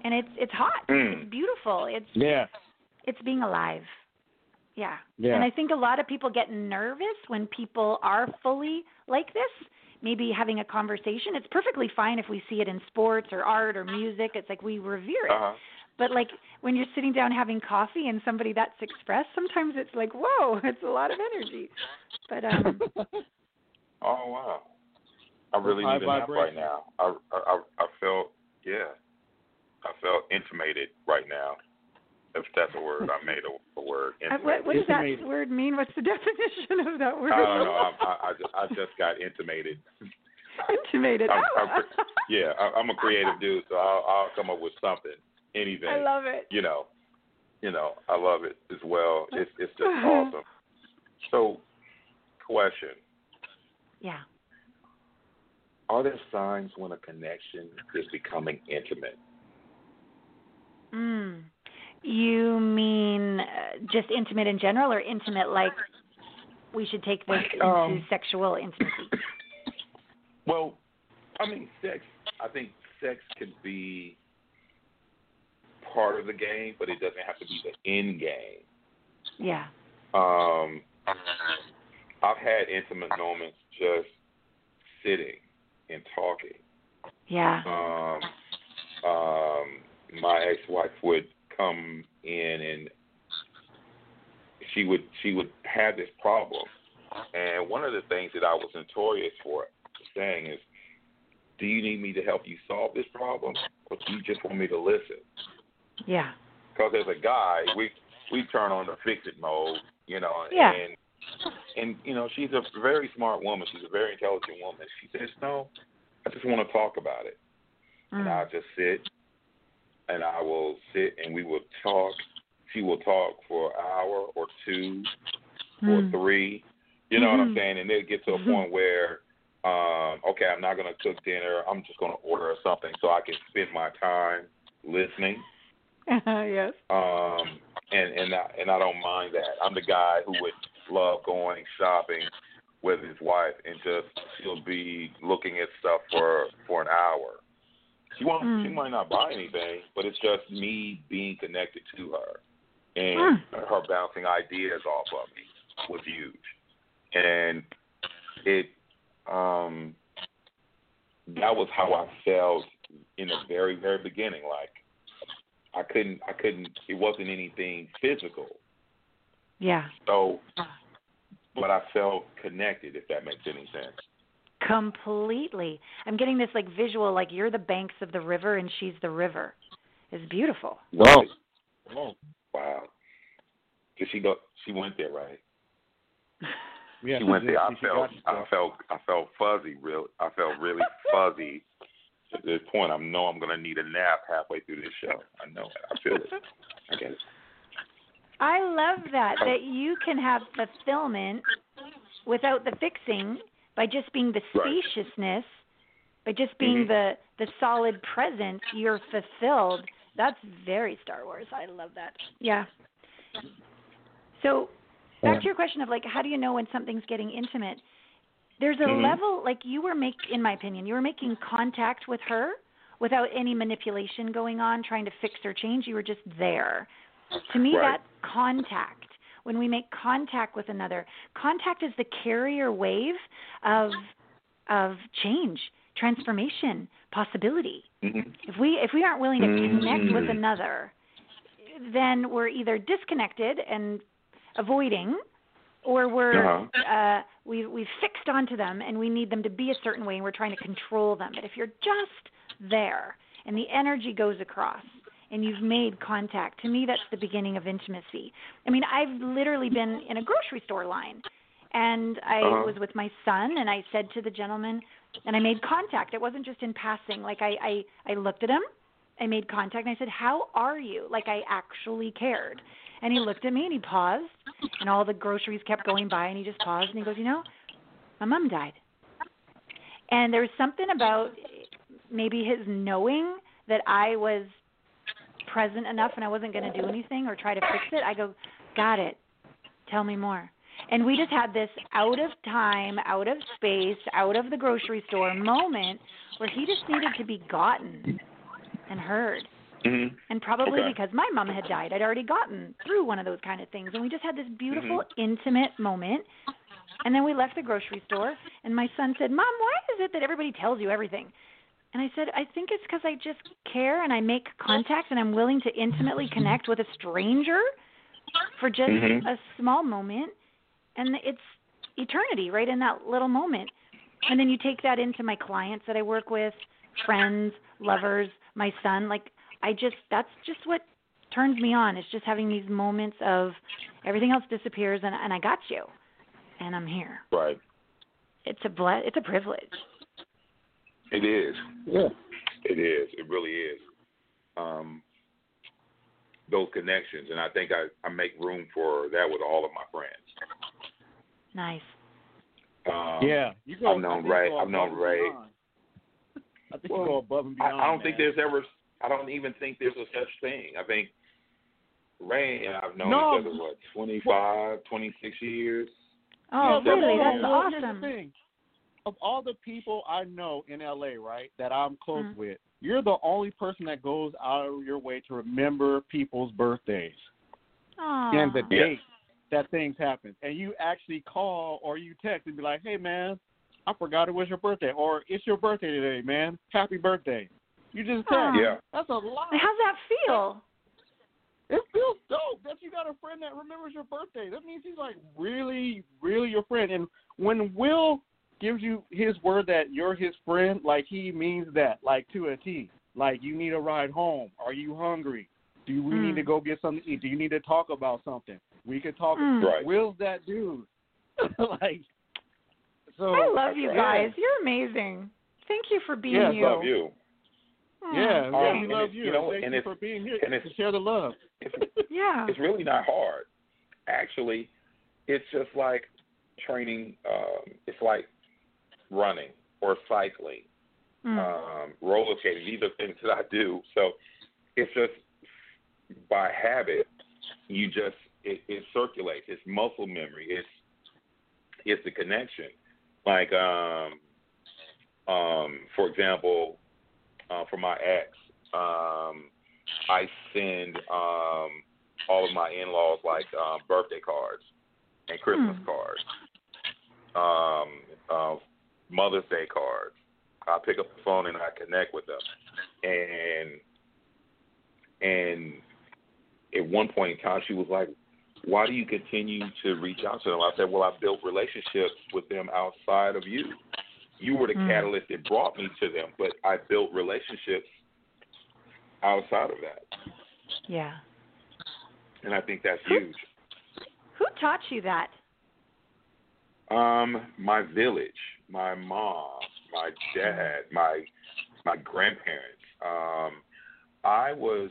[SPEAKER 4] and it's it's hot.
[SPEAKER 3] Mm.
[SPEAKER 4] It's beautiful. It's
[SPEAKER 2] Yeah,
[SPEAKER 4] it's being alive. Yeah.
[SPEAKER 2] Yeah.
[SPEAKER 4] And I think a lot of people get nervous when people are fully like this. Maybe having a conversation. It's perfectly fine if we see it in sports or art or music. It's like we revere it.
[SPEAKER 3] Uh-huh.
[SPEAKER 4] But like when you're sitting down having coffee and somebody that's expressed, sometimes it's like, whoa, it's a lot of energy. But um
[SPEAKER 3] Oh wow. I really
[SPEAKER 2] High
[SPEAKER 3] need a nap right now. I, I I I felt yeah. I felt intimated right now. If that's a word, I made a, a word.
[SPEAKER 4] uh, what, what does that
[SPEAKER 2] Intimated.
[SPEAKER 4] word mean? What's the definition of that word?
[SPEAKER 3] I don't know. I, I, I, just, I just got intimated.
[SPEAKER 4] Intimated.
[SPEAKER 3] I'm-
[SPEAKER 4] oh.
[SPEAKER 3] I'm Yeah, I, I'm a creative dude, so I'll, I'll come up with something, anything.
[SPEAKER 4] I love it.
[SPEAKER 3] you know, you know, I love it as well. It's it's just awesome. So, question:
[SPEAKER 4] Yeah.
[SPEAKER 3] Are there signs when a connection is becoming intimate?
[SPEAKER 4] Mm. You mean uh, just intimate in general, or intimate like we should take this into
[SPEAKER 2] Um,
[SPEAKER 4] sexual intimacy?
[SPEAKER 3] Well, I mean, sex. I think sex could be part of the game, but it doesn't have to be the end game.
[SPEAKER 4] Yeah.
[SPEAKER 3] Um, I've had intimate moments just sitting and talking.
[SPEAKER 4] Yeah.
[SPEAKER 3] Um, um, my ex-wife would come in and she would she would have this problem, and one of the things that I was notorious for saying is, "Do you need me to help you solve this problem, or do you just want me to listen?"
[SPEAKER 4] Yeah.
[SPEAKER 3] Because as a guy, we we turn on the fix it mode, you know,
[SPEAKER 4] Yeah.
[SPEAKER 3] and and you know she's a very smart woman. She's a very intelligent woman. She says, "No, I just want to talk about it." and
[SPEAKER 4] Mm.
[SPEAKER 3] I'll just sit and I will sit and we will talk. She will talk for an hour or two or
[SPEAKER 4] Mm.
[SPEAKER 3] three. You know what I'm
[SPEAKER 4] Mhm.
[SPEAKER 3] saying? And then get to a
[SPEAKER 4] Mhm.
[SPEAKER 3] point where, um, okay, I'm not gonna cook dinner. I'm just gonna order something so I can spend my time listening.
[SPEAKER 4] yes.
[SPEAKER 3] Um, and and I, and I don't mind that. I'm the guy who would love going shopping with his wife and just she'll be looking at stuff for for an hour. She won't.
[SPEAKER 4] Mm.
[SPEAKER 3] She might not buy anything, but it's just me being connected to her and her bouncing ideas off of me was huge, and it um that was how I felt in the very very beginning. Like I couldn't I couldn't. It wasn't anything physical.
[SPEAKER 4] Yeah.
[SPEAKER 3] So, but I felt connected. If that makes any sense.
[SPEAKER 4] Completely. I'm getting this like visual, like you're the banks of the river and she's the river. It's beautiful.
[SPEAKER 3] Whoa. Whoa. Wow. Did she go? She went there, right?
[SPEAKER 2] Yeah,
[SPEAKER 3] she went
[SPEAKER 2] she-
[SPEAKER 3] there. I
[SPEAKER 2] she- she
[SPEAKER 3] felt. I felt. I felt fuzzy. Real. I felt really fuzzy. At this point, I know I'm gonna need a nap halfway through this show. I know it. I feel it. I get it.
[SPEAKER 4] I love that that you can have fulfillment without the fixing by just being the
[SPEAKER 3] Right.
[SPEAKER 4] spaciousness, by just being
[SPEAKER 3] Mhm.
[SPEAKER 4] the the solid presence. You're fulfilled. That's very Star Wars. I love that. Yeah. So back to your question of like how do you know when something's getting intimate? There's a
[SPEAKER 3] Mhm.
[SPEAKER 4] level like you were make in my opinion, you were making contact with her without any manipulation going on, trying to fix or change. You were just there. To me,
[SPEAKER 3] Right.
[SPEAKER 4] that's contact. When we make contact with another, contact is the carrier wave of of change, transformation, possibility.
[SPEAKER 3] Mhm.
[SPEAKER 4] If we if we aren't willing to connect with
[SPEAKER 3] Mm.
[SPEAKER 4] another, then we're either disconnected and avoiding, or we're
[SPEAKER 3] Uh-huh.
[SPEAKER 4] uh, we we've fixed onto them and we need them to be a certain way and we're trying to control them. But if you're just there and the energy goes across and you've made contact, to me that's the beginning of intimacy. I mean, I've literally been in a grocery store line and I
[SPEAKER 3] Uh-huh.
[SPEAKER 4] was with my son and I said to the gentleman and I made contact. It wasn't just in passing. Like I I, I looked at him, I made contact and I said, "How are you?" Like I actually cared. And he looked at me and he paused and all the groceries kept going by and he just paused and he goes, "You know, my mom died." And there was something about maybe his knowing that I was present enough and I wasn't going to do anything or try to fix it. I go, "Got it. Tell me more." And we just had this out of time, out of space, out of the grocery store moment where he just needed to be gotten and heard.
[SPEAKER 3] Mhm.
[SPEAKER 4] And probably
[SPEAKER 3] Okay.
[SPEAKER 4] because my mom had died, I'd already gotten through one of those kind of things. And we just had this beautiful, intimate moment. And then we left the grocery store, and my son said, Mom, why is it that everybody tells you everything? And I said, I think it's because I just care and I make contact and I'm willing to intimately connect with a stranger for just
[SPEAKER 3] Mhm.
[SPEAKER 4] a small moment. And it's eternity right in that little moment. And then you take that into my clients that I work with, friends, lovers, my son. Like, I just, that's just what turns me on. It's just having these moments of everything else disappears and, and I got you. And I'm here.
[SPEAKER 3] Right.
[SPEAKER 4] It's a ble- it's a privilege.
[SPEAKER 3] It is.
[SPEAKER 2] Yeah.
[SPEAKER 3] It is. It really is. Um, those connections, and I think I, I make room for that with all of my friends.
[SPEAKER 4] Nice.
[SPEAKER 3] Um,
[SPEAKER 2] Yeah. You go.
[SPEAKER 3] I've known
[SPEAKER 2] I
[SPEAKER 3] Ray- I've known
[SPEAKER 2] above
[SPEAKER 3] Ray.
[SPEAKER 2] I think
[SPEAKER 3] Well,
[SPEAKER 2] you go above and beyond.
[SPEAKER 3] I don't think there's ever. I don't even think there's a such thing. I think Ray and I've known
[SPEAKER 2] No.
[SPEAKER 3] each other what 25, 26 years.
[SPEAKER 4] Oh, really? That's
[SPEAKER 2] on, well, here's the
[SPEAKER 4] awesome.
[SPEAKER 2] Thing. Of all the people I know in LA, right, that I'm close
[SPEAKER 4] Mhm.
[SPEAKER 2] with, you're the only person that goes out of your way to remember people's birthdays and the
[SPEAKER 4] Aw.
[SPEAKER 3] Yeah.
[SPEAKER 2] date that things happen. And you actually call or you text and be like, "Hey, man, I forgot it was your birthday," or "It's your birthday today, man. Happy birthday." You just text.
[SPEAKER 4] Aw.
[SPEAKER 3] Yeah.
[SPEAKER 2] That's a lot.
[SPEAKER 4] How's that feel?
[SPEAKER 2] It feels dope that you got a friend that remembers your birthday. That means he's like really, really your friend. And when Will gives you his word that you're his friend, like he means that, like to a T. Like you need a ride home. Are you hungry? Do we need
[SPEAKER 4] Mm.
[SPEAKER 2] to go get something to eat? Do you need to talk about something? We could talk.
[SPEAKER 4] Mm.
[SPEAKER 3] Right.
[SPEAKER 2] Will's that dude. like, so
[SPEAKER 4] I love you
[SPEAKER 3] right.
[SPEAKER 4] guys. You're amazing. Thank you for being
[SPEAKER 2] Yeah,
[SPEAKER 4] you.
[SPEAKER 3] Love you.
[SPEAKER 4] Aw,
[SPEAKER 2] yeah,
[SPEAKER 3] Um,
[SPEAKER 2] yeah, we love
[SPEAKER 3] it-
[SPEAKER 2] you.
[SPEAKER 3] you know,
[SPEAKER 2] Thank you for being here
[SPEAKER 3] and
[SPEAKER 2] to share the love.
[SPEAKER 3] It's,
[SPEAKER 4] Yeah.
[SPEAKER 3] it's really not hard. Actually, it's just like training. Um, it's like running or cycling.
[SPEAKER 4] Mm.
[SPEAKER 3] um, roller skating. These are things that I do. So it's just by habit, you just it, it circulates. It's muscle memory. It's it's the connection. Like um, um, for example, uh, for my ex, um, I send um, all of my in-laws like um, birthday cards and Christmas
[SPEAKER 4] Hmm.
[SPEAKER 3] cards, um, uh, Mother's Day cards. I pick up the phone and I connect with them. And and at one point in time, she was like, "Why do you continue to reach out to them?" I said, "Well, I built relationships with them outside of you. You were the
[SPEAKER 4] Mm.
[SPEAKER 3] catalyst that brought me to them, but I built relationships outside of that,
[SPEAKER 4] Yeah.
[SPEAKER 3] and I think that's huge."
[SPEAKER 4] Who taught you that?
[SPEAKER 3] Um, my village, my mom, my dad, my my grandparents. Um, I was,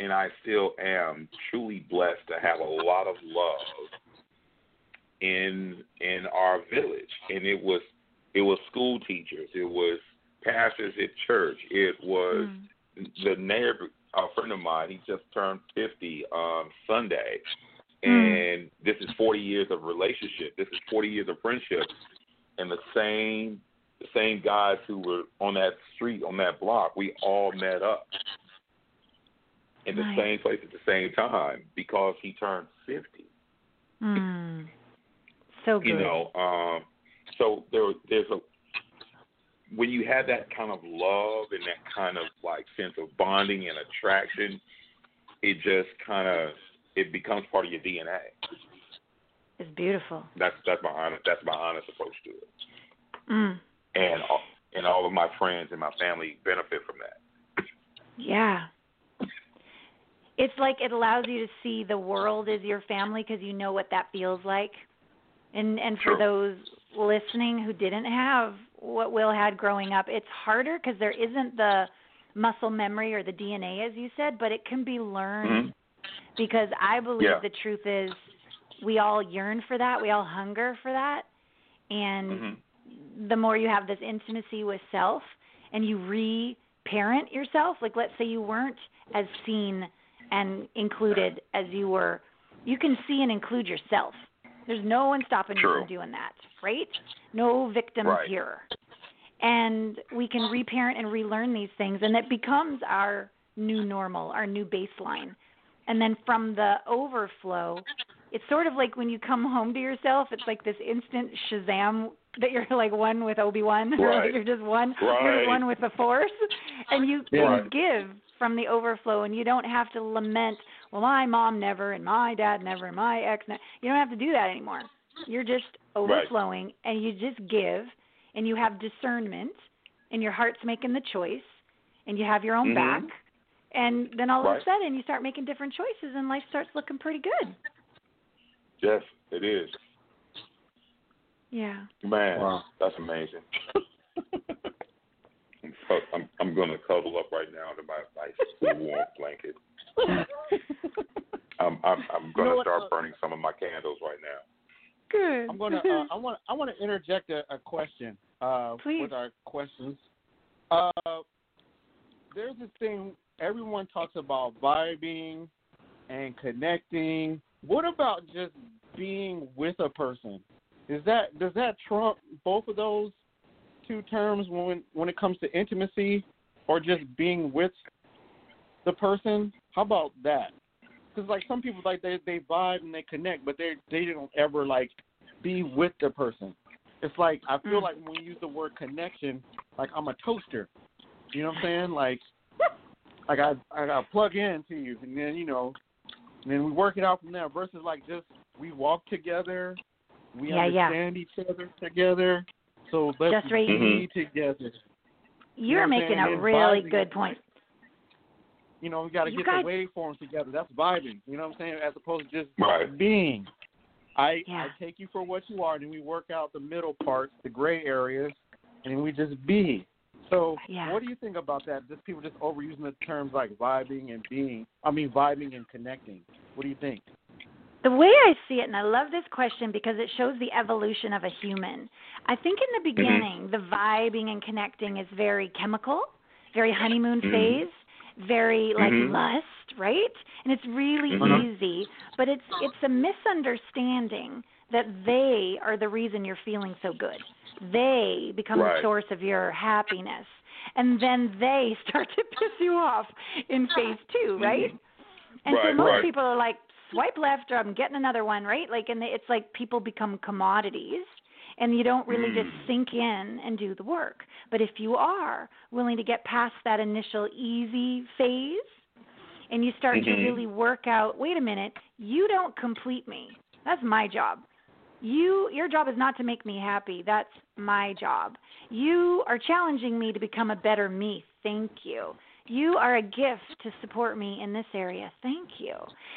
[SPEAKER 3] and I still am, truly blessed to have a lot of love in in our village, and it was it was school teachers, it was pastors at church, it was
[SPEAKER 4] Mm.
[SPEAKER 3] the neighbor, a friend of mine, he just turned 50 um, Sunday.
[SPEAKER 4] Mm.
[SPEAKER 3] And this is 40 years of relationship. This is 40 years of friendship. And the same the same guys who were on that street, on that block, we all met up in the
[SPEAKER 4] Nice.
[SPEAKER 3] same place at the same time because he turned 50
[SPEAKER 4] Mm. So good.
[SPEAKER 3] you know um so there there's a when you have that kind of love and that kind of like sense of bonding and attraction it just kind of it becomes part of your dna
[SPEAKER 4] It's beautiful.
[SPEAKER 3] that's that's my honest that's my honest approach to it
[SPEAKER 4] Mm.
[SPEAKER 3] and all, and all of my friends and my family benefit from that
[SPEAKER 4] Yeah. It's like it allows you to see the world as your family because you know what that feels like. And and for
[SPEAKER 3] Sure.
[SPEAKER 4] those listening who didn't have what Will had growing up, it's harder because there isn't the muscle memory or the DNA as you said, but it can be learned
[SPEAKER 3] Mhm.
[SPEAKER 4] because I believe
[SPEAKER 3] Yeah.
[SPEAKER 4] the truth is we all yearn for that, we all hunger for that. And
[SPEAKER 3] hmm
[SPEAKER 4] the more you have this intimacy with self and you re-parent yourself like let's say you weren't as seen and included as you were you can see and include yourself. There's no one stopping you from doing that right? No victims
[SPEAKER 3] Right.
[SPEAKER 4] here. And we can reparent and relearn these things and it becomes our new normal, our new baseline. And then from the overflow, it's sort of like when you come home to yourself, it's like this instant Shazam that you're like one with Obi Wan,
[SPEAKER 3] Right.
[SPEAKER 4] you're just one,
[SPEAKER 3] Right.
[SPEAKER 4] you're one with the Force, and you,
[SPEAKER 2] Yeah.
[SPEAKER 4] you give from the overflow, and you don't have to lament. Well, my mom never, and my dad never, and my ex. Ne-. You don't have to do that anymore. You're just overflowing, and you just give, and you have discernment, and your heart's making the choice, and you have your own
[SPEAKER 3] Mhm.
[SPEAKER 4] back, and then all of a sudden you start making different choices, and life starts looking pretty good.
[SPEAKER 3] Yes, it is.
[SPEAKER 4] Yeah.
[SPEAKER 3] Man,
[SPEAKER 2] Wow.
[SPEAKER 3] that's amazing. I'm, I'm I'm gonna cuddle up right now to my nice warm blanket. I'm I'm I'm gonna
[SPEAKER 2] know
[SPEAKER 3] start
[SPEAKER 2] uh,
[SPEAKER 3] burning some of my candles right now.
[SPEAKER 4] Good.
[SPEAKER 2] I'm gonna. Uh, I want. I want to interject a, a question. Uh,
[SPEAKER 4] Please.
[SPEAKER 2] With our questions. Uh, there's this thing. Everyone talks about vibing and connecting. What about just being with a person? Is that does that trump both of those two terms when when it comes to intimacy, or just being with the person? How about that? Because like some people like they they vibe and they connect, but they they don't ever like be with the person. It's like I feel
[SPEAKER 4] Mm.
[SPEAKER 2] like when we use the word connection, like I'm a toaster. You know what I'm saying? Like like I I got plug in to you, and then you know, and then we work it out from there. Versus like just we walk together, we
[SPEAKER 4] Yeah, yeah.
[SPEAKER 2] understand each other together. So let's
[SPEAKER 4] Just right.
[SPEAKER 2] be mm-hmm. together.
[SPEAKER 4] You're
[SPEAKER 2] what I'm
[SPEAKER 4] making a really
[SPEAKER 2] vibing.
[SPEAKER 4] good point.
[SPEAKER 2] You know, we got to
[SPEAKER 4] You
[SPEAKER 2] get
[SPEAKER 4] guys-
[SPEAKER 2] the waveforms together. That's vibing. You know what I'm saying? As opposed to just
[SPEAKER 3] Right.
[SPEAKER 2] being. I
[SPEAKER 4] Yeah.
[SPEAKER 2] I take you for what you are, and we work out the middle parts, the gray areas, and we just be. So,
[SPEAKER 4] Yeah.
[SPEAKER 2] what do you think about that? Just people just overusing the terms like vibing and being. I mean, vibing and connecting. What do you think?
[SPEAKER 4] The way I see it, and I love this question because it shows the evolution of a human. I think in the beginning, the vibing and connecting is very chemical, very honeymoon
[SPEAKER 3] Mhm.
[SPEAKER 4] phase, very like
[SPEAKER 3] Mhm.
[SPEAKER 4] lust, right? And it's really
[SPEAKER 3] Mhm.
[SPEAKER 4] easy, but it's it's a misunderstanding that they are the reason you're feeling so good. They become the source of your happiness. And then they start to piss you off in phase 2, right? And so most
[SPEAKER 3] right.
[SPEAKER 4] people are like, swipe left or I'm getting another one, right? Like, and it's like people become commodities, and you don't really just
[SPEAKER 3] Mm.
[SPEAKER 4] sink in and do the work. But if you are willing to get past that initial easy phase, and you start to
[SPEAKER 3] Mhm.
[SPEAKER 4] really work out, wait a minute, you don't complete me. That's my job. You your job is not to make me happy. That's my job. You are challenging me to become a better me. Thank you. You are a gift to support me in this area. Thank you.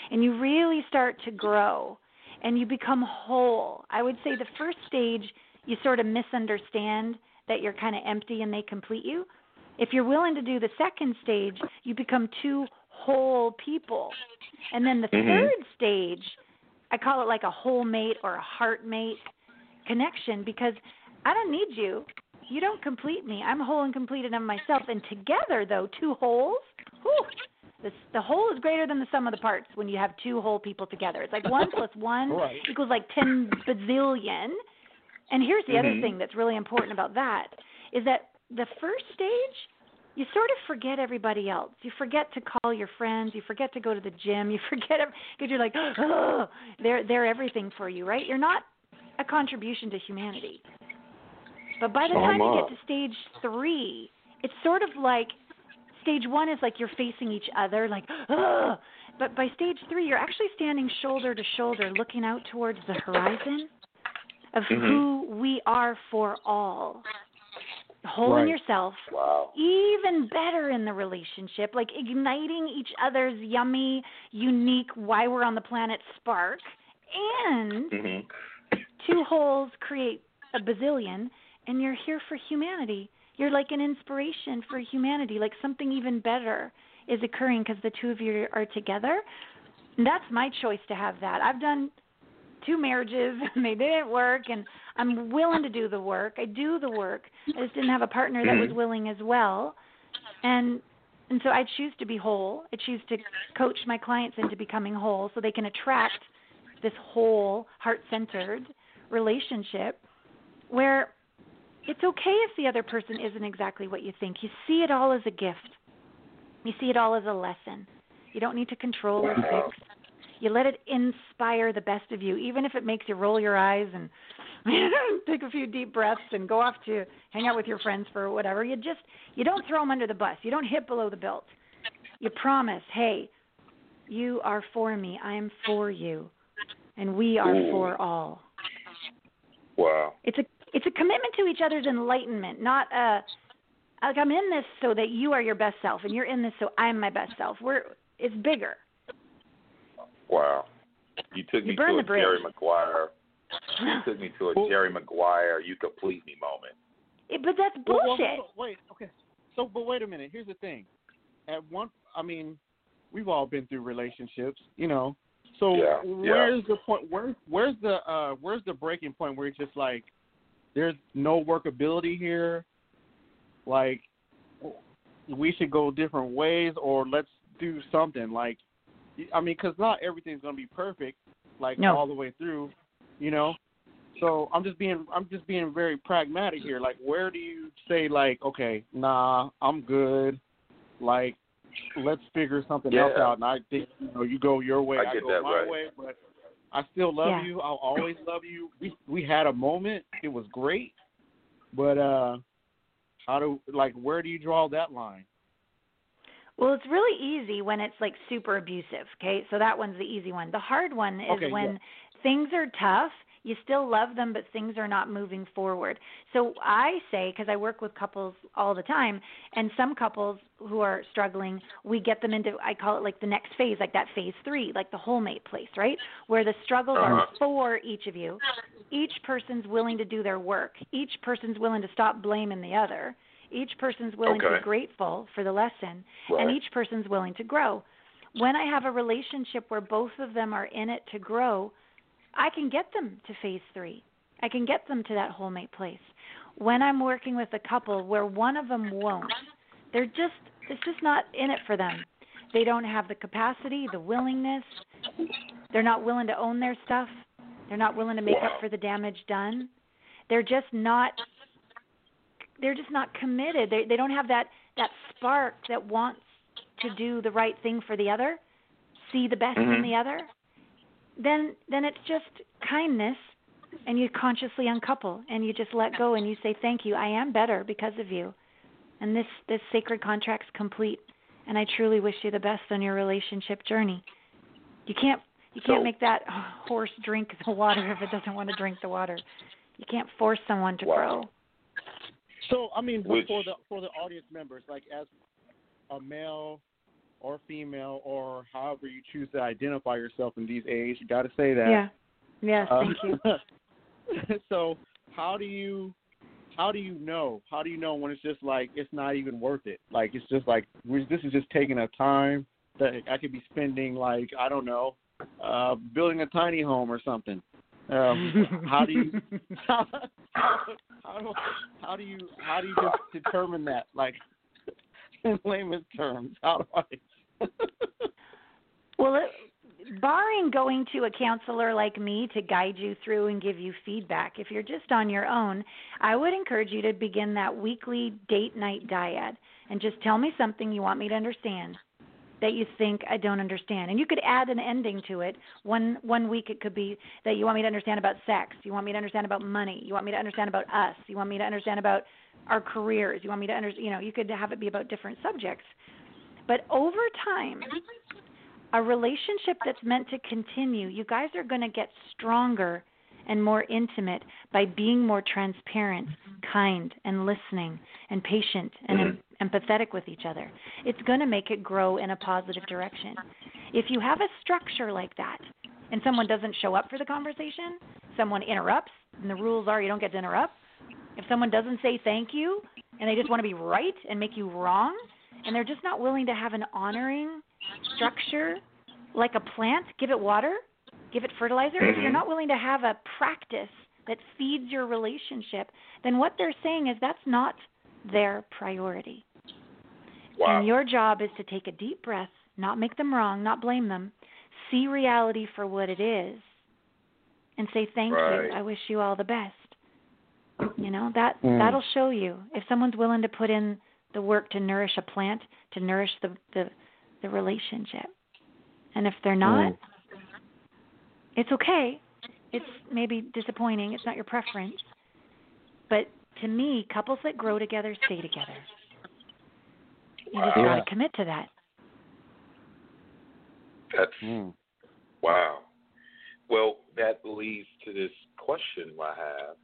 [SPEAKER 4] And you really start to grow and you become whole. I would say the first stage you sort of misunderstand that you're kind of empty and they complete you. If you're willing to do the second stage, you become two whole people. And then the
[SPEAKER 3] Mhm.
[SPEAKER 4] third stage, I call it like a whole mate or a heart mate connection because I don't need you. You don't complete me. I'm whole and completed of myself. And together, though, two wholes, whew, the, the whole is greater than the sum of the parts when you have two whole people together. It's like one plus one
[SPEAKER 2] Right.
[SPEAKER 4] equals like 10 bazillion. And here's the other
[SPEAKER 3] Mhm.
[SPEAKER 4] thing that's really important about that is that the first stage, you sort of forget everybody else. You forget to call your friends. You forget to go to the gym. You forget because you're like, oh, they're they're everything for you, right? You're not a contribution to humanity. But by the time you get to stage three, it's sort of like stage one is like you're facing each other, like, oh. But by stage three, you're actually standing shoulder to shoulder, looking out towards the horizon of
[SPEAKER 3] Mhm.
[SPEAKER 4] who we are for all. Whole in yourself,
[SPEAKER 3] Wow.
[SPEAKER 4] even better in the relationship, like igniting each other's yummy, unique, why we're on the planet spark, and
[SPEAKER 3] Mhm.
[SPEAKER 4] two holes create a bazillion, and you're here for humanity. You're like an inspiration for humanity, like something even better is occurring because the two of you are together. And that's my choice to have that. I've done two marriages and they didn't work, and I'm willing to do the work. I do the work. I just didn't have a partner that was
[SPEAKER 3] Mhm.
[SPEAKER 4] willing as well, and and so I choose to be whole. I choose to coach my clients into becoming whole so they can attract this whole, heart centered relationship where it's okay if the other person isn't exactly what you think. You see it all as a gift. You see it all as a lesson. You don't need to control or fix. You let it inspire the best of you, even if it makes you roll your eyes and take a few deep breaths and go off to hang out with your friends for whatever. You just you don't throw them under the bus. You don't hit below the belt. You promise, hey, you are for me. I am for you, and we are
[SPEAKER 3] Ooh.
[SPEAKER 4] for all.
[SPEAKER 3] Wow.
[SPEAKER 4] It's a it's a commitment to each other's enlightenment, not a like I'm in this so that you are your best self, and you're in this so I'm my best self. We're it's bigger.
[SPEAKER 3] Wow. You took
[SPEAKER 4] You
[SPEAKER 3] me to a
[SPEAKER 4] bridge.
[SPEAKER 3] Jerry Maguire. You took me to a
[SPEAKER 2] Well-
[SPEAKER 3] Jerry Maguire. You complete me moment.
[SPEAKER 4] It- but that's
[SPEAKER 2] Well, well,
[SPEAKER 4] bullshit.
[SPEAKER 2] wait, okay. So, but wait a minute. Here's the thing. At one, I mean, we've all been through relationships, you know. So
[SPEAKER 3] Yeah, yeah.
[SPEAKER 2] where's the point? Where, where's the uh, where's the breaking point where it's just like there's no workability here? Like we should go different ways, or let's do something. Like, I mean, because not everything's gonna be perfect, like
[SPEAKER 4] No.
[SPEAKER 2] all the way through, you know. So I'm just being I'm just being very pragmatic here. Like, where do you say like, okay, nah, I'm good. Like, let's figure something else out. And I think you know you go your way,
[SPEAKER 3] I get
[SPEAKER 2] go
[SPEAKER 3] that
[SPEAKER 2] my
[SPEAKER 3] right.
[SPEAKER 2] way, but I still love
[SPEAKER 4] Yeah.
[SPEAKER 2] you. I'll always love you. We we had a moment. It was great, but uh, how do like where do you draw that line?
[SPEAKER 4] Well, it's really easy when it's like super abusive, okay? So that one's the easy one. The hard one is
[SPEAKER 2] Okay,
[SPEAKER 4] when
[SPEAKER 2] yeah.
[SPEAKER 4] things are tough, you still love them, but things are not moving forward. So I say, because I work with couples all the time, and some couples who are struggling, we get them into, I call it like the next phase, like that phase three, like the whole mate place, right? Where the struggles are
[SPEAKER 3] Uh-huh.
[SPEAKER 4] for each of you. Each person's willing to do their work, each person's willing to stop blaming the other. Each person's willing to be grateful for the lesson
[SPEAKER 3] Right.
[SPEAKER 4] and each person's willing to grow. When I have a relationship where both of them are in it to grow, I can get them to phase three. I can get them to that whole mate place. When I'm working with a couple where one of them won't, they're just it's just not in it for them. They don't have the capacity, the willingness. They're not willing to own their stuff. They're not willing to make
[SPEAKER 3] Wow.
[SPEAKER 4] up for the damage done. They're just not they're just not committed. They they don't have that that spark that wants to do the right thing for the other, see the best in
[SPEAKER 3] Mhm.
[SPEAKER 4] the other. Then then it's just kindness and you consciously uncouple and you just let go and you say thank you. I am better because of you. And this this sacred contract's complete and I truly wish you the best on your relationship journey. You can't you can't
[SPEAKER 3] So-
[SPEAKER 4] make that horse drink the water if it doesn't want to drink the water. You can't force someone to
[SPEAKER 3] Wow.
[SPEAKER 4] grow.
[SPEAKER 2] So I mean,
[SPEAKER 3] Which-
[SPEAKER 2] for the for the audience members, like as a male or female or however you choose to identify yourself in these age, you got to say that.
[SPEAKER 4] Yeah. Yes,
[SPEAKER 2] Uh,
[SPEAKER 4] thank you.
[SPEAKER 2] so how do you how do you know? How do you know when it's just like it's not even worth it? Like it's just like this is just taking up time that I could be spending like I don't know, uh building a tiny home or something. Um, how do you how, how, do, how do you how do you just determine that like in layman's terms? How do I?
[SPEAKER 4] Well, it, barring going to a counselor like me to guide you through and give you feedback, if you're just on your own, I would encourage you to begin that weekly date night dyad and just tell me something you want me to understand that you think I don't understand. And you could add an ending to it. One one week it could be that you want me to understand about sex, you want me to understand about money, you want me to understand about us, you want me to understand about our careers, you want me to understand, you know, you could have it be about different subjects. But over time, a relationship that's meant to continue, you guys are going to get stronger and more intimate by being more transparent, kind, and listening, and patient and em- empathetic with each other. It's going to make it grow in a positive direction. If you have a structure like that and someone doesn't show up for the conversation, someone interrupts, and the rules are you don't get to interrupt. If someone doesn't say thank you and they just want to be right and make you wrong, and they're just not willing to have an honoring structure like a plant, give it water, give it fertilizer. If you're
[SPEAKER 3] Mhm.
[SPEAKER 4] not willing to have a practice that feeds your relationship, then what they're saying is that's not their priority.
[SPEAKER 3] Wow.
[SPEAKER 4] And your job is to take a deep breath, not make them wrong, not blame them, see reality for what it is, and say thank
[SPEAKER 3] Right.
[SPEAKER 4] you. I wish you all the best. You know that
[SPEAKER 2] Mm.
[SPEAKER 4] that'll show you if someone's willing to put in the work to nourish a plant, to nourish the the, the relationship. And if they're not,
[SPEAKER 5] Mm.
[SPEAKER 4] it's okay. It's maybe disappointing. It's not your preference. But to me, couples that grow together stay together. You just
[SPEAKER 5] Wow.
[SPEAKER 4] got
[SPEAKER 5] Yeah.
[SPEAKER 4] to commit to that.
[SPEAKER 3] That's
[SPEAKER 5] Mm.
[SPEAKER 3] wow. Well, that leads to this question I have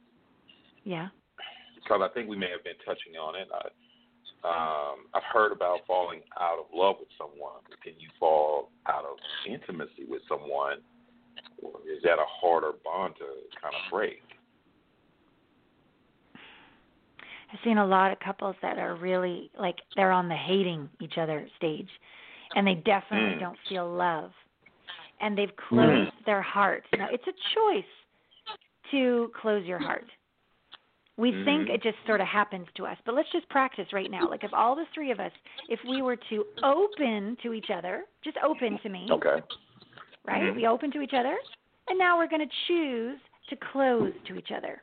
[SPEAKER 4] Yeah.
[SPEAKER 3] because I think we may have been touching on it. I, um, I've heard about falling out of love with someone. Can you fall out of intimacy with someone? Or is that a harder bond to kind of break?
[SPEAKER 4] I've seen a lot of couples that are really like they're on the hating each other stage and they definitely
[SPEAKER 3] Mm.
[SPEAKER 4] don't feel love. And they've closed their heart. Now it's a choice to close your heart. We think
[SPEAKER 3] Mhm.
[SPEAKER 4] it just sort of happens to us, but let's just practice right now. Like if all the three of us, if we were to open to each other, just open to me,
[SPEAKER 3] Okay.
[SPEAKER 4] right?
[SPEAKER 3] Mhm.
[SPEAKER 4] We open to each other, and now we're going to choose to close to each other.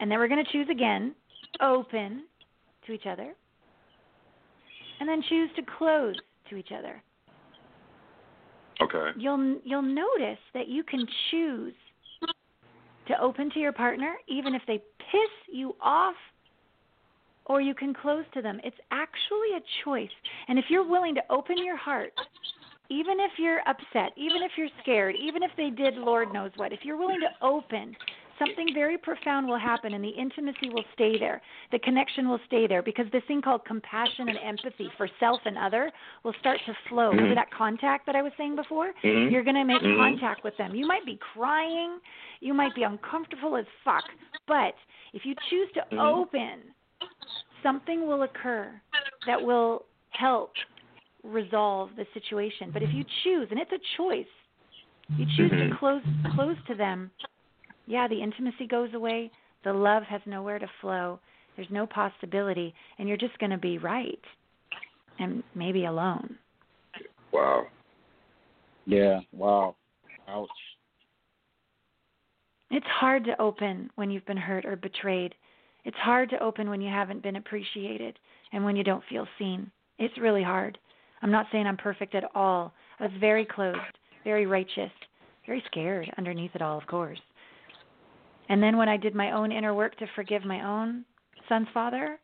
[SPEAKER 4] And then we're going to choose again, open to each other, and then choose to close to each other.
[SPEAKER 3] Okay.
[SPEAKER 4] You'll you'll notice that you can choose to open to your partner even if they piss you off or you can close to them. It's actually a choice. And if you're willing to open your heart even if you're upset, even if you're scared, even if they did Lord knows what, if you're willing to open, something very profound will happen and the intimacy will stay there. The connection will stay there because this thing called compassion and empathy for self and other will start to flow. Remember that contact that I was saying before?
[SPEAKER 3] Mhm.
[SPEAKER 4] You're going to make
[SPEAKER 3] Mhm.
[SPEAKER 4] contact with them. You might be crying, you might be uncomfortable as fuck, but if you choose to
[SPEAKER 3] Mhm.
[SPEAKER 4] open, something will occur that will help resolve the situation. But if you choose, and it's a choice, you choose to
[SPEAKER 3] Mhm.
[SPEAKER 4] close close to them, yeah, the intimacy goes away, the love has nowhere to flow. There's no possibility, and you're just going to be right and maybe alone.
[SPEAKER 3] Wow.
[SPEAKER 5] Yeah. Wow. Ouch.
[SPEAKER 4] It's hard to open when you've been hurt or betrayed. It's hard to open when you haven't been appreciated and when you don't feel seen. It's really hard. I'm not saying I'm perfect at all. I was very closed, very righteous, very scared underneath it all, of course. And then when I did my own inner work to forgive my own son's father,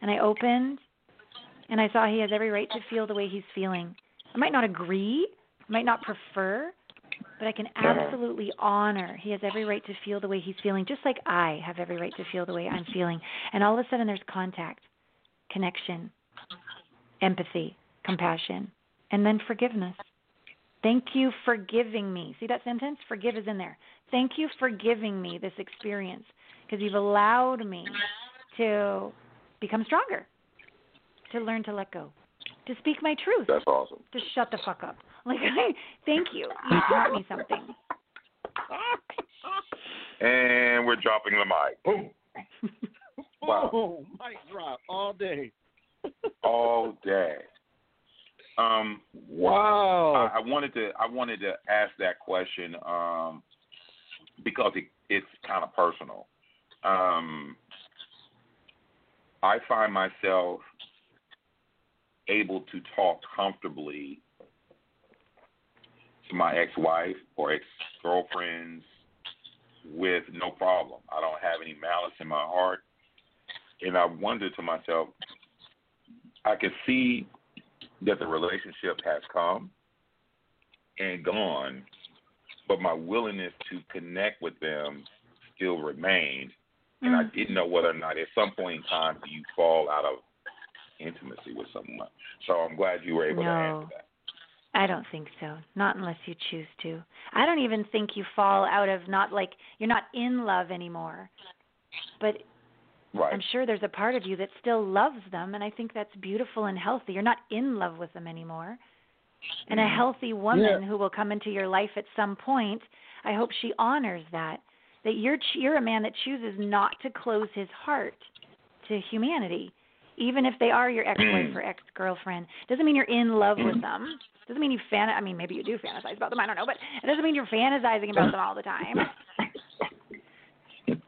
[SPEAKER 4] and I opened and I saw he has every right to feel the way he's feeling. I might not agree, I might not prefer, but I can absolutely honor he has every right to feel the way he's feeling, just like I have every right to feel the way I'm feeling. And all of a sudden, there's contact, connection, empathy, compassion, and then forgiveness. Thank you for giving me. See that sentence? Forgive is in there. Thank you for giving me this experience because you've allowed me to become stronger, to learn to let go, to speak my truth
[SPEAKER 3] That's awesome.
[SPEAKER 4] to shut the fuck up. Like, thank you. You taught me something.
[SPEAKER 3] And we're dropping the mic. Boom. Wow.
[SPEAKER 5] Oh, mic drop all day.
[SPEAKER 3] All day. Um,
[SPEAKER 5] Wow.
[SPEAKER 3] I, I wanted to I wanted to ask that question um, because it, it's kind of personal. Um, I find myself able to talk comfortably to my ex-wife or ex-girlfriends with no problem. I don't have any malice in my heart, and I wonder to myself, I can see that the relationship has come and gone, but my willingness to connect with them still remained. And I
[SPEAKER 4] Mm.
[SPEAKER 3] didn't know whether or not at some point in time do you fall out of intimacy with someone. So I'm glad you were able to
[SPEAKER 4] No.
[SPEAKER 3] answer that.
[SPEAKER 4] I don't think so. Not unless you choose to. I don't even think you fall out of not like you're not in love anymore. But
[SPEAKER 3] Right.
[SPEAKER 4] I'm sure there's a part of you that still loves them and I think that's beautiful and healthy. You're not in love with them anymore. And a
[SPEAKER 3] Mhm.
[SPEAKER 4] healthy woman
[SPEAKER 5] Yeah.
[SPEAKER 4] who will come into your life at some point, I hope she honors that. That you're you're a man that chooses not to close his heart to humanity, even if they are your ex-wife or ex-girlfriend. Doesn't mean you're in love with them. Doesn't mean you fan. I mean, maybe you do fantasize about them. I don't know, but it doesn't mean you're fantasizing about them all the time.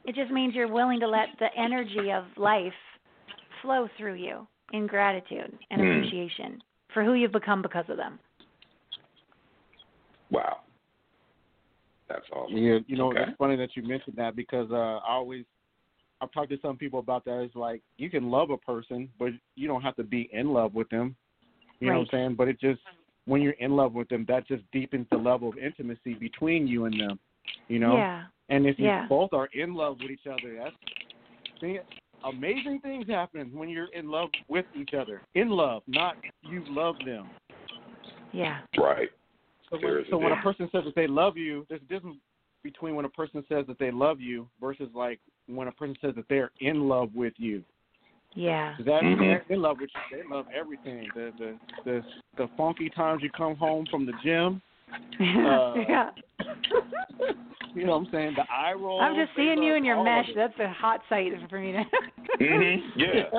[SPEAKER 4] It just means you're willing to let the energy of life flow through you in gratitude and
[SPEAKER 3] Mm.
[SPEAKER 4] appreciation for who you've become because of them.
[SPEAKER 3] Wow. That's awesome.
[SPEAKER 2] Yeah, you know,
[SPEAKER 3] Okay.
[SPEAKER 2] it's funny that you mentioned that because uh, I always I've talked to some people about that. It's like you can love a person, but you don't have to be in love with them. You know what I'm saying? But it just when you're in love with them, that just deepens the level of intimacy between you and them. You know?
[SPEAKER 4] Yeah.
[SPEAKER 2] And if you
[SPEAKER 4] Yeah.
[SPEAKER 2] both are in love with each other, that's see, amazing things happen when you're in love with each other. In love, not you love them.
[SPEAKER 4] Yeah.
[SPEAKER 3] Right.
[SPEAKER 2] So
[SPEAKER 3] There
[SPEAKER 2] when,
[SPEAKER 3] is a
[SPEAKER 2] so when a person says that they love you, there's a difference between when a person says that they love you versus like when a person says that they're in love with you.
[SPEAKER 4] Yeah.
[SPEAKER 2] that
[SPEAKER 3] Mhm.
[SPEAKER 2] they're in love with you, they love everything. The the the the funky times you come home from the gym. Uh,
[SPEAKER 4] yeah.
[SPEAKER 2] You know what I'm saying? The eye roll.
[SPEAKER 4] I'm just seeing you in your mesh. That's a hot sight for me to.
[SPEAKER 3] Mhm. Yeah.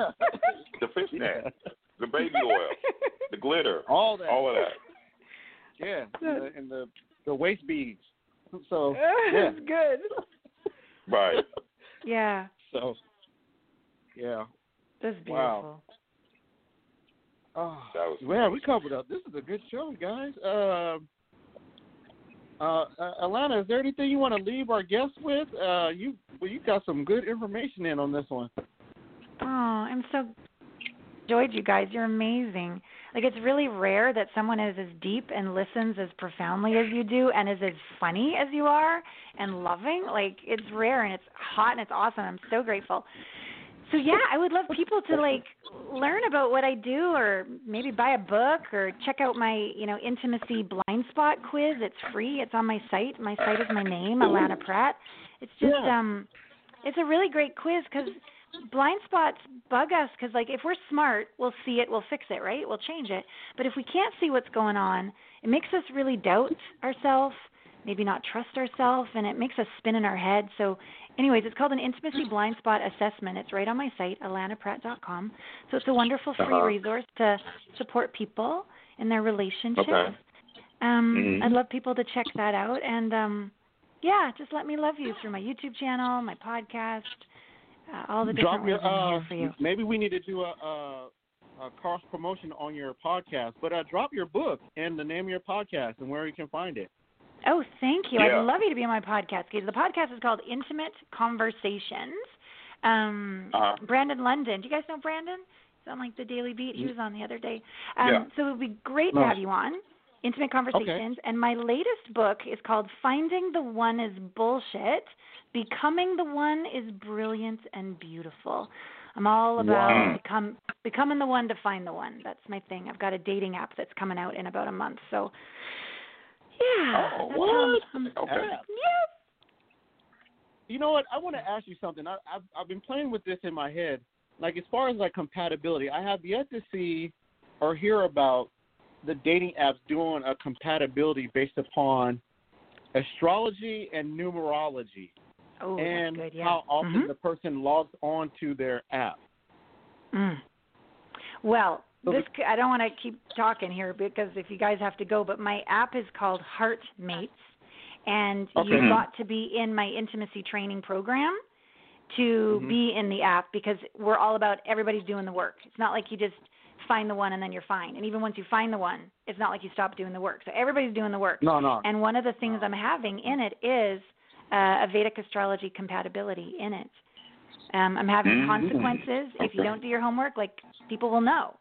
[SPEAKER 3] The fish net, the baby oil, the glitter,
[SPEAKER 2] All that.
[SPEAKER 3] all of that.
[SPEAKER 2] Yeah. And the, and the the waist beads. So yeah.
[SPEAKER 4] That's good.
[SPEAKER 3] Right.
[SPEAKER 4] Yeah.
[SPEAKER 2] So yeah.
[SPEAKER 4] That's
[SPEAKER 2] Wow.
[SPEAKER 4] beautiful.
[SPEAKER 2] Oh,
[SPEAKER 3] That was
[SPEAKER 2] man, we covered up. This is a good show, guys. Uh, uh, uh, Allana, is there anything you want to leave our guests with? Uh, you well, you got some good information in on this one.
[SPEAKER 4] Oh, I'm so enjoyed you guys. You're amazing. Like it's really rare that someone is as deep and listens as profoundly as you do and is as funny as you are and loving. Like it's rare and it's hot and it's awesome. I'm so grateful. So yeah, I would love people to like learn about what I do or maybe buy a book or check out my, you know, intimacy blind spot quiz. It's free. It's on my site. My site is my name, Allana Pratt. It's just
[SPEAKER 2] Yeah.
[SPEAKER 4] um it's a really great quiz cuz blind spots bug us because like if we're smart we'll see it we'll fix it right we'll change it but if we can't see what's going on it makes us really doubt ourselves maybe not trust ourselves and it makes us spin in our head so anyways it's called an intimacy blind spot assessment it's right on my site allanapratt.com so it's a wonderful free
[SPEAKER 3] Uh-huh.
[SPEAKER 4] resource to support people in their relationships
[SPEAKER 3] Okay.
[SPEAKER 4] um
[SPEAKER 3] Mhm.
[SPEAKER 4] i'd love people to check that out and um yeah just let me love you through my youtube channel my podcast uh, all the different
[SPEAKER 2] Drop your.
[SPEAKER 4] ways I'm
[SPEAKER 2] Uh,
[SPEAKER 4] here for you.
[SPEAKER 2] maybe we need to do a, a, a cross promotion on your podcast, but uh, drop your book and the name of your podcast and where you can find it.
[SPEAKER 4] Oh, thank you.
[SPEAKER 3] Yeah.
[SPEAKER 4] I'd love you to be on my podcast. The podcast is called Intimate Conversations. Um,
[SPEAKER 3] Uh-huh.
[SPEAKER 4] Brandon London. Do you guys know Brandon? He's on like the Daily Beat. He was on the other day. Um,
[SPEAKER 3] Yeah.
[SPEAKER 4] So it would be great
[SPEAKER 2] No.
[SPEAKER 4] to have you on. Intimate Conversations. And my latest book is called Finding the One is Bullshit. Becoming the One is Brilliant and Beautiful. I'm all about
[SPEAKER 3] Wow.
[SPEAKER 4] become becoming the one to find the one. That's my thing. I've got a dating app that's coming out in about a month. So yeah.
[SPEAKER 3] Oh,
[SPEAKER 4] that's
[SPEAKER 3] what?
[SPEAKER 4] how I'm-
[SPEAKER 3] Okay.
[SPEAKER 2] Yeah.
[SPEAKER 4] Yes.
[SPEAKER 2] You know what? I want to ask you something. I, I've I've been playing with this in my head. Like as far as like compatibility, I have yet to see or hear about the dating apps doing a compatibility based upon astrology and numerology,
[SPEAKER 4] Oh,
[SPEAKER 2] and
[SPEAKER 4] good. Yeah.
[SPEAKER 2] how often
[SPEAKER 4] Mhm.
[SPEAKER 2] the person logs on to their app.
[SPEAKER 4] Mm. Well,
[SPEAKER 2] So
[SPEAKER 4] this I don't want to keep talking here because if you guys have to go, but my app is called Heartmates, and
[SPEAKER 2] Okay.
[SPEAKER 4] you've
[SPEAKER 3] Mhm.
[SPEAKER 4] got to be in my intimacy training program to
[SPEAKER 2] Mhm.
[SPEAKER 4] be in the app because we're all about everybody's doing the work. It's not like you just find the one and then you're fine. And even once you find the one, it's not like you stop doing the work. So everybody's doing the work.
[SPEAKER 2] No, no.
[SPEAKER 4] And one of the things I'm having in it is uh, a Vedic astrology compatibility in it. Um, I'm having
[SPEAKER 3] Mm.
[SPEAKER 4] consequences if you don't do your homework. Like people will know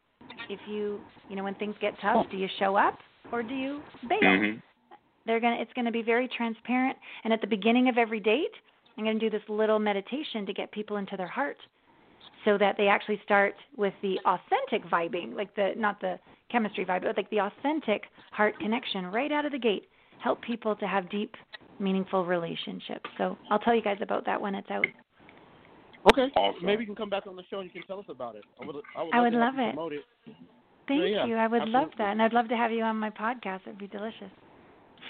[SPEAKER 4] if you, you know, when things get tough, do you show up or do you bail?
[SPEAKER 3] Mhm.
[SPEAKER 4] They're gonna. It's gonna be very transparent. And at the beginning of every date, I'm gonna do this little meditation to get people into their heart, so that they actually start with the authentic vibing, like the not the chemistry vibe, but like the authentic heart connection right out of the gate. Help people to have deep, meaningful relationships. So I'll tell you guys about that when it's out.
[SPEAKER 2] Okay.
[SPEAKER 3] Awesome.
[SPEAKER 2] Maybe you can come back on the show and you can tell us about it. I would. I would,
[SPEAKER 4] I would love it.
[SPEAKER 2] Promote it.
[SPEAKER 4] Thank
[SPEAKER 2] yeah,
[SPEAKER 4] you. I would love that, and I'd love to have you on my podcast. It'd be delicious.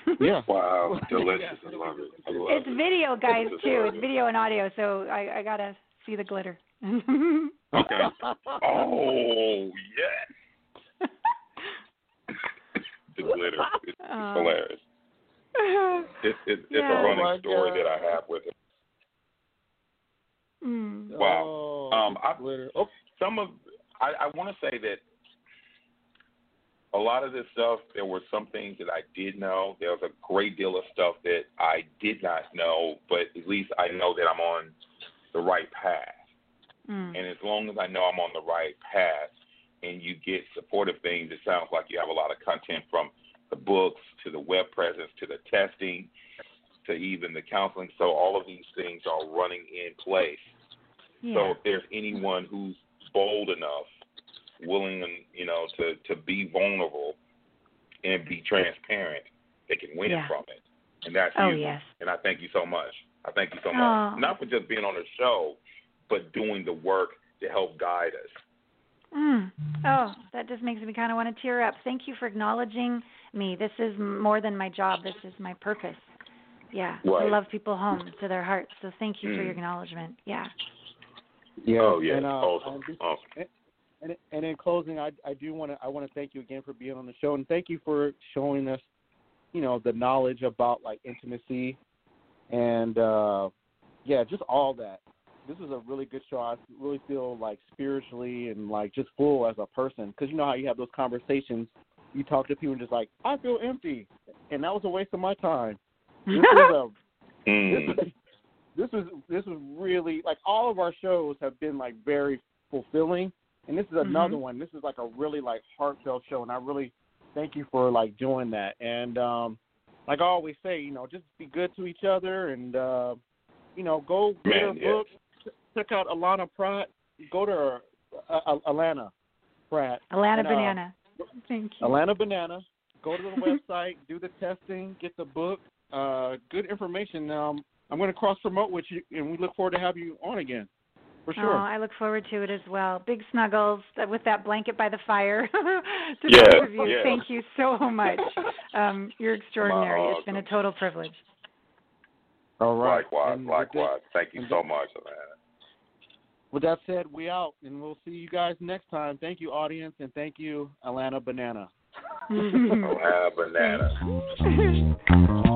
[SPEAKER 2] Yeah.
[SPEAKER 3] Wow, delicious. I love it. I love
[SPEAKER 4] It's
[SPEAKER 3] it.
[SPEAKER 4] video, guys,
[SPEAKER 3] Delicious.
[SPEAKER 4] too. It's video and audio, so I, I gotta see the glitter.
[SPEAKER 3] Okay. Oh yes, the glitter. It's, it's
[SPEAKER 4] Oh.
[SPEAKER 3] hilarious. It's it's, it's
[SPEAKER 4] Yeah.
[SPEAKER 3] a running
[SPEAKER 2] Oh,
[SPEAKER 3] story
[SPEAKER 2] God.
[SPEAKER 3] that I have with it.
[SPEAKER 4] Mm.
[SPEAKER 3] Wow.
[SPEAKER 2] Oh,
[SPEAKER 3] Um, I,
[SPEAKER 2] glitter. Oh,
[SPEAKER 3] some of I, I want to say that a lot of this stuff, there were some things that I did know. There was a great deal of stuff that I did not know, but at least I know that I'm on the right path.
[SPEAKER 4] Mm.
[SPEAKER 3] And as long as I know I'm on the right path and you get supportive things, it sounds like you have a lot of content from the books to the web presence to the testing to even the counseling. So all of these things are running in place.
[SPEAKER 4] Yeah.
[SPEAKER 3] So if there's anyone who's bold enough, willing, you know, to to be vulnerable and be transparent, they can win
[SPEAKER 4] Yeah.
[SPEAKER 3] from it. And that's
[SPEAKER 4] oh
[SPEAKER 3] you.
[SPEAKER 4] yes.
[SPEAKER 3] And I thank you so much. I thank you so much.
[SPEAKER 4] Aw.
[SPEAKER 3] Not for just being on the show, but doing the work to help guide us.
[SPEAKER 4] Mm. Oh, that just makes me kind of want to tear up. Thank you for acknowledging me. This is more than my job. This is my purpose. Yeah, to
[SPEAKER 3] Right.
[SPEAKER 4] love people home to their hearts. So thank you for
[SPEAKER 3] Mm.
[SPEAKER 4] your acknowledgement. Yeah.
[SPEAKER 2] Yeah.
[SPEAKER 3] Oh yeah,
[SPEAKER 2] And, uh,
[SPEAKER 3] awesome,
[SPEAKER 2] and just-
[SPEAKER 3] awesome.
[SPEAKER 2] And and in closing, I I do want to I want to thank you again for being on the show and thank you for showing us, you know, the knowledge about like intimacy, and uh yeah, just all that. This is a really good show. I really feel like spiritually and like just full as a person because you know how you have those conversations. You talk to people and just like I feel empty, and that was a waste of my time. This is a
[SPEAKER 3] Mm.
[SPEAKER 2] this is this is this is really like all of our shows have been like very fulfilling and this is another
[SPEAKER 4] Mhm.
[SPEAKER 2] one this is like a really like heartfelt show and i really thank you for like doing that and um like i always say you know just be good to each other and uh you know go get her
[SPEAKER 3] Man, yeah.
[SPEAKER 2] book check out allana pratt go to her, uh, uh, allana pratt
[SPEAKER 4] Allana
[SPEAKER 2] And, uh,
[SPEAKER 4] Banana. Thank you.
[SPEAKER 2] Allana Banana. Go to the website, do the testing, get the book. Uh, good information. Um, I'm going to cross promote with you, and we look forward to have you on again, for sure.
[SPEAKER 4] Oh, I look forward to it as well. Big snuggles with that blanket by the fire. to
[SPEAKER 3] Yes,
[SPEAKER 4] both of you,
[SPEAKER 3] yes.
[SPEAKER 4] thank you so much. Um, you're extraordinary. It's been a total privilege.
[SPEAKER 2] All right.
[SPEAKER 3] Likewise,
[SPEAKER 2] And with that-
[SPEAKER 3] likewise. Thank you so much, man.
[SPEAKER 2] With that said, we out, and we'll see you guys next time. Thank you, audience, and thank you, Allana Banana.
[SPEAKER 3] Oh, have a banana.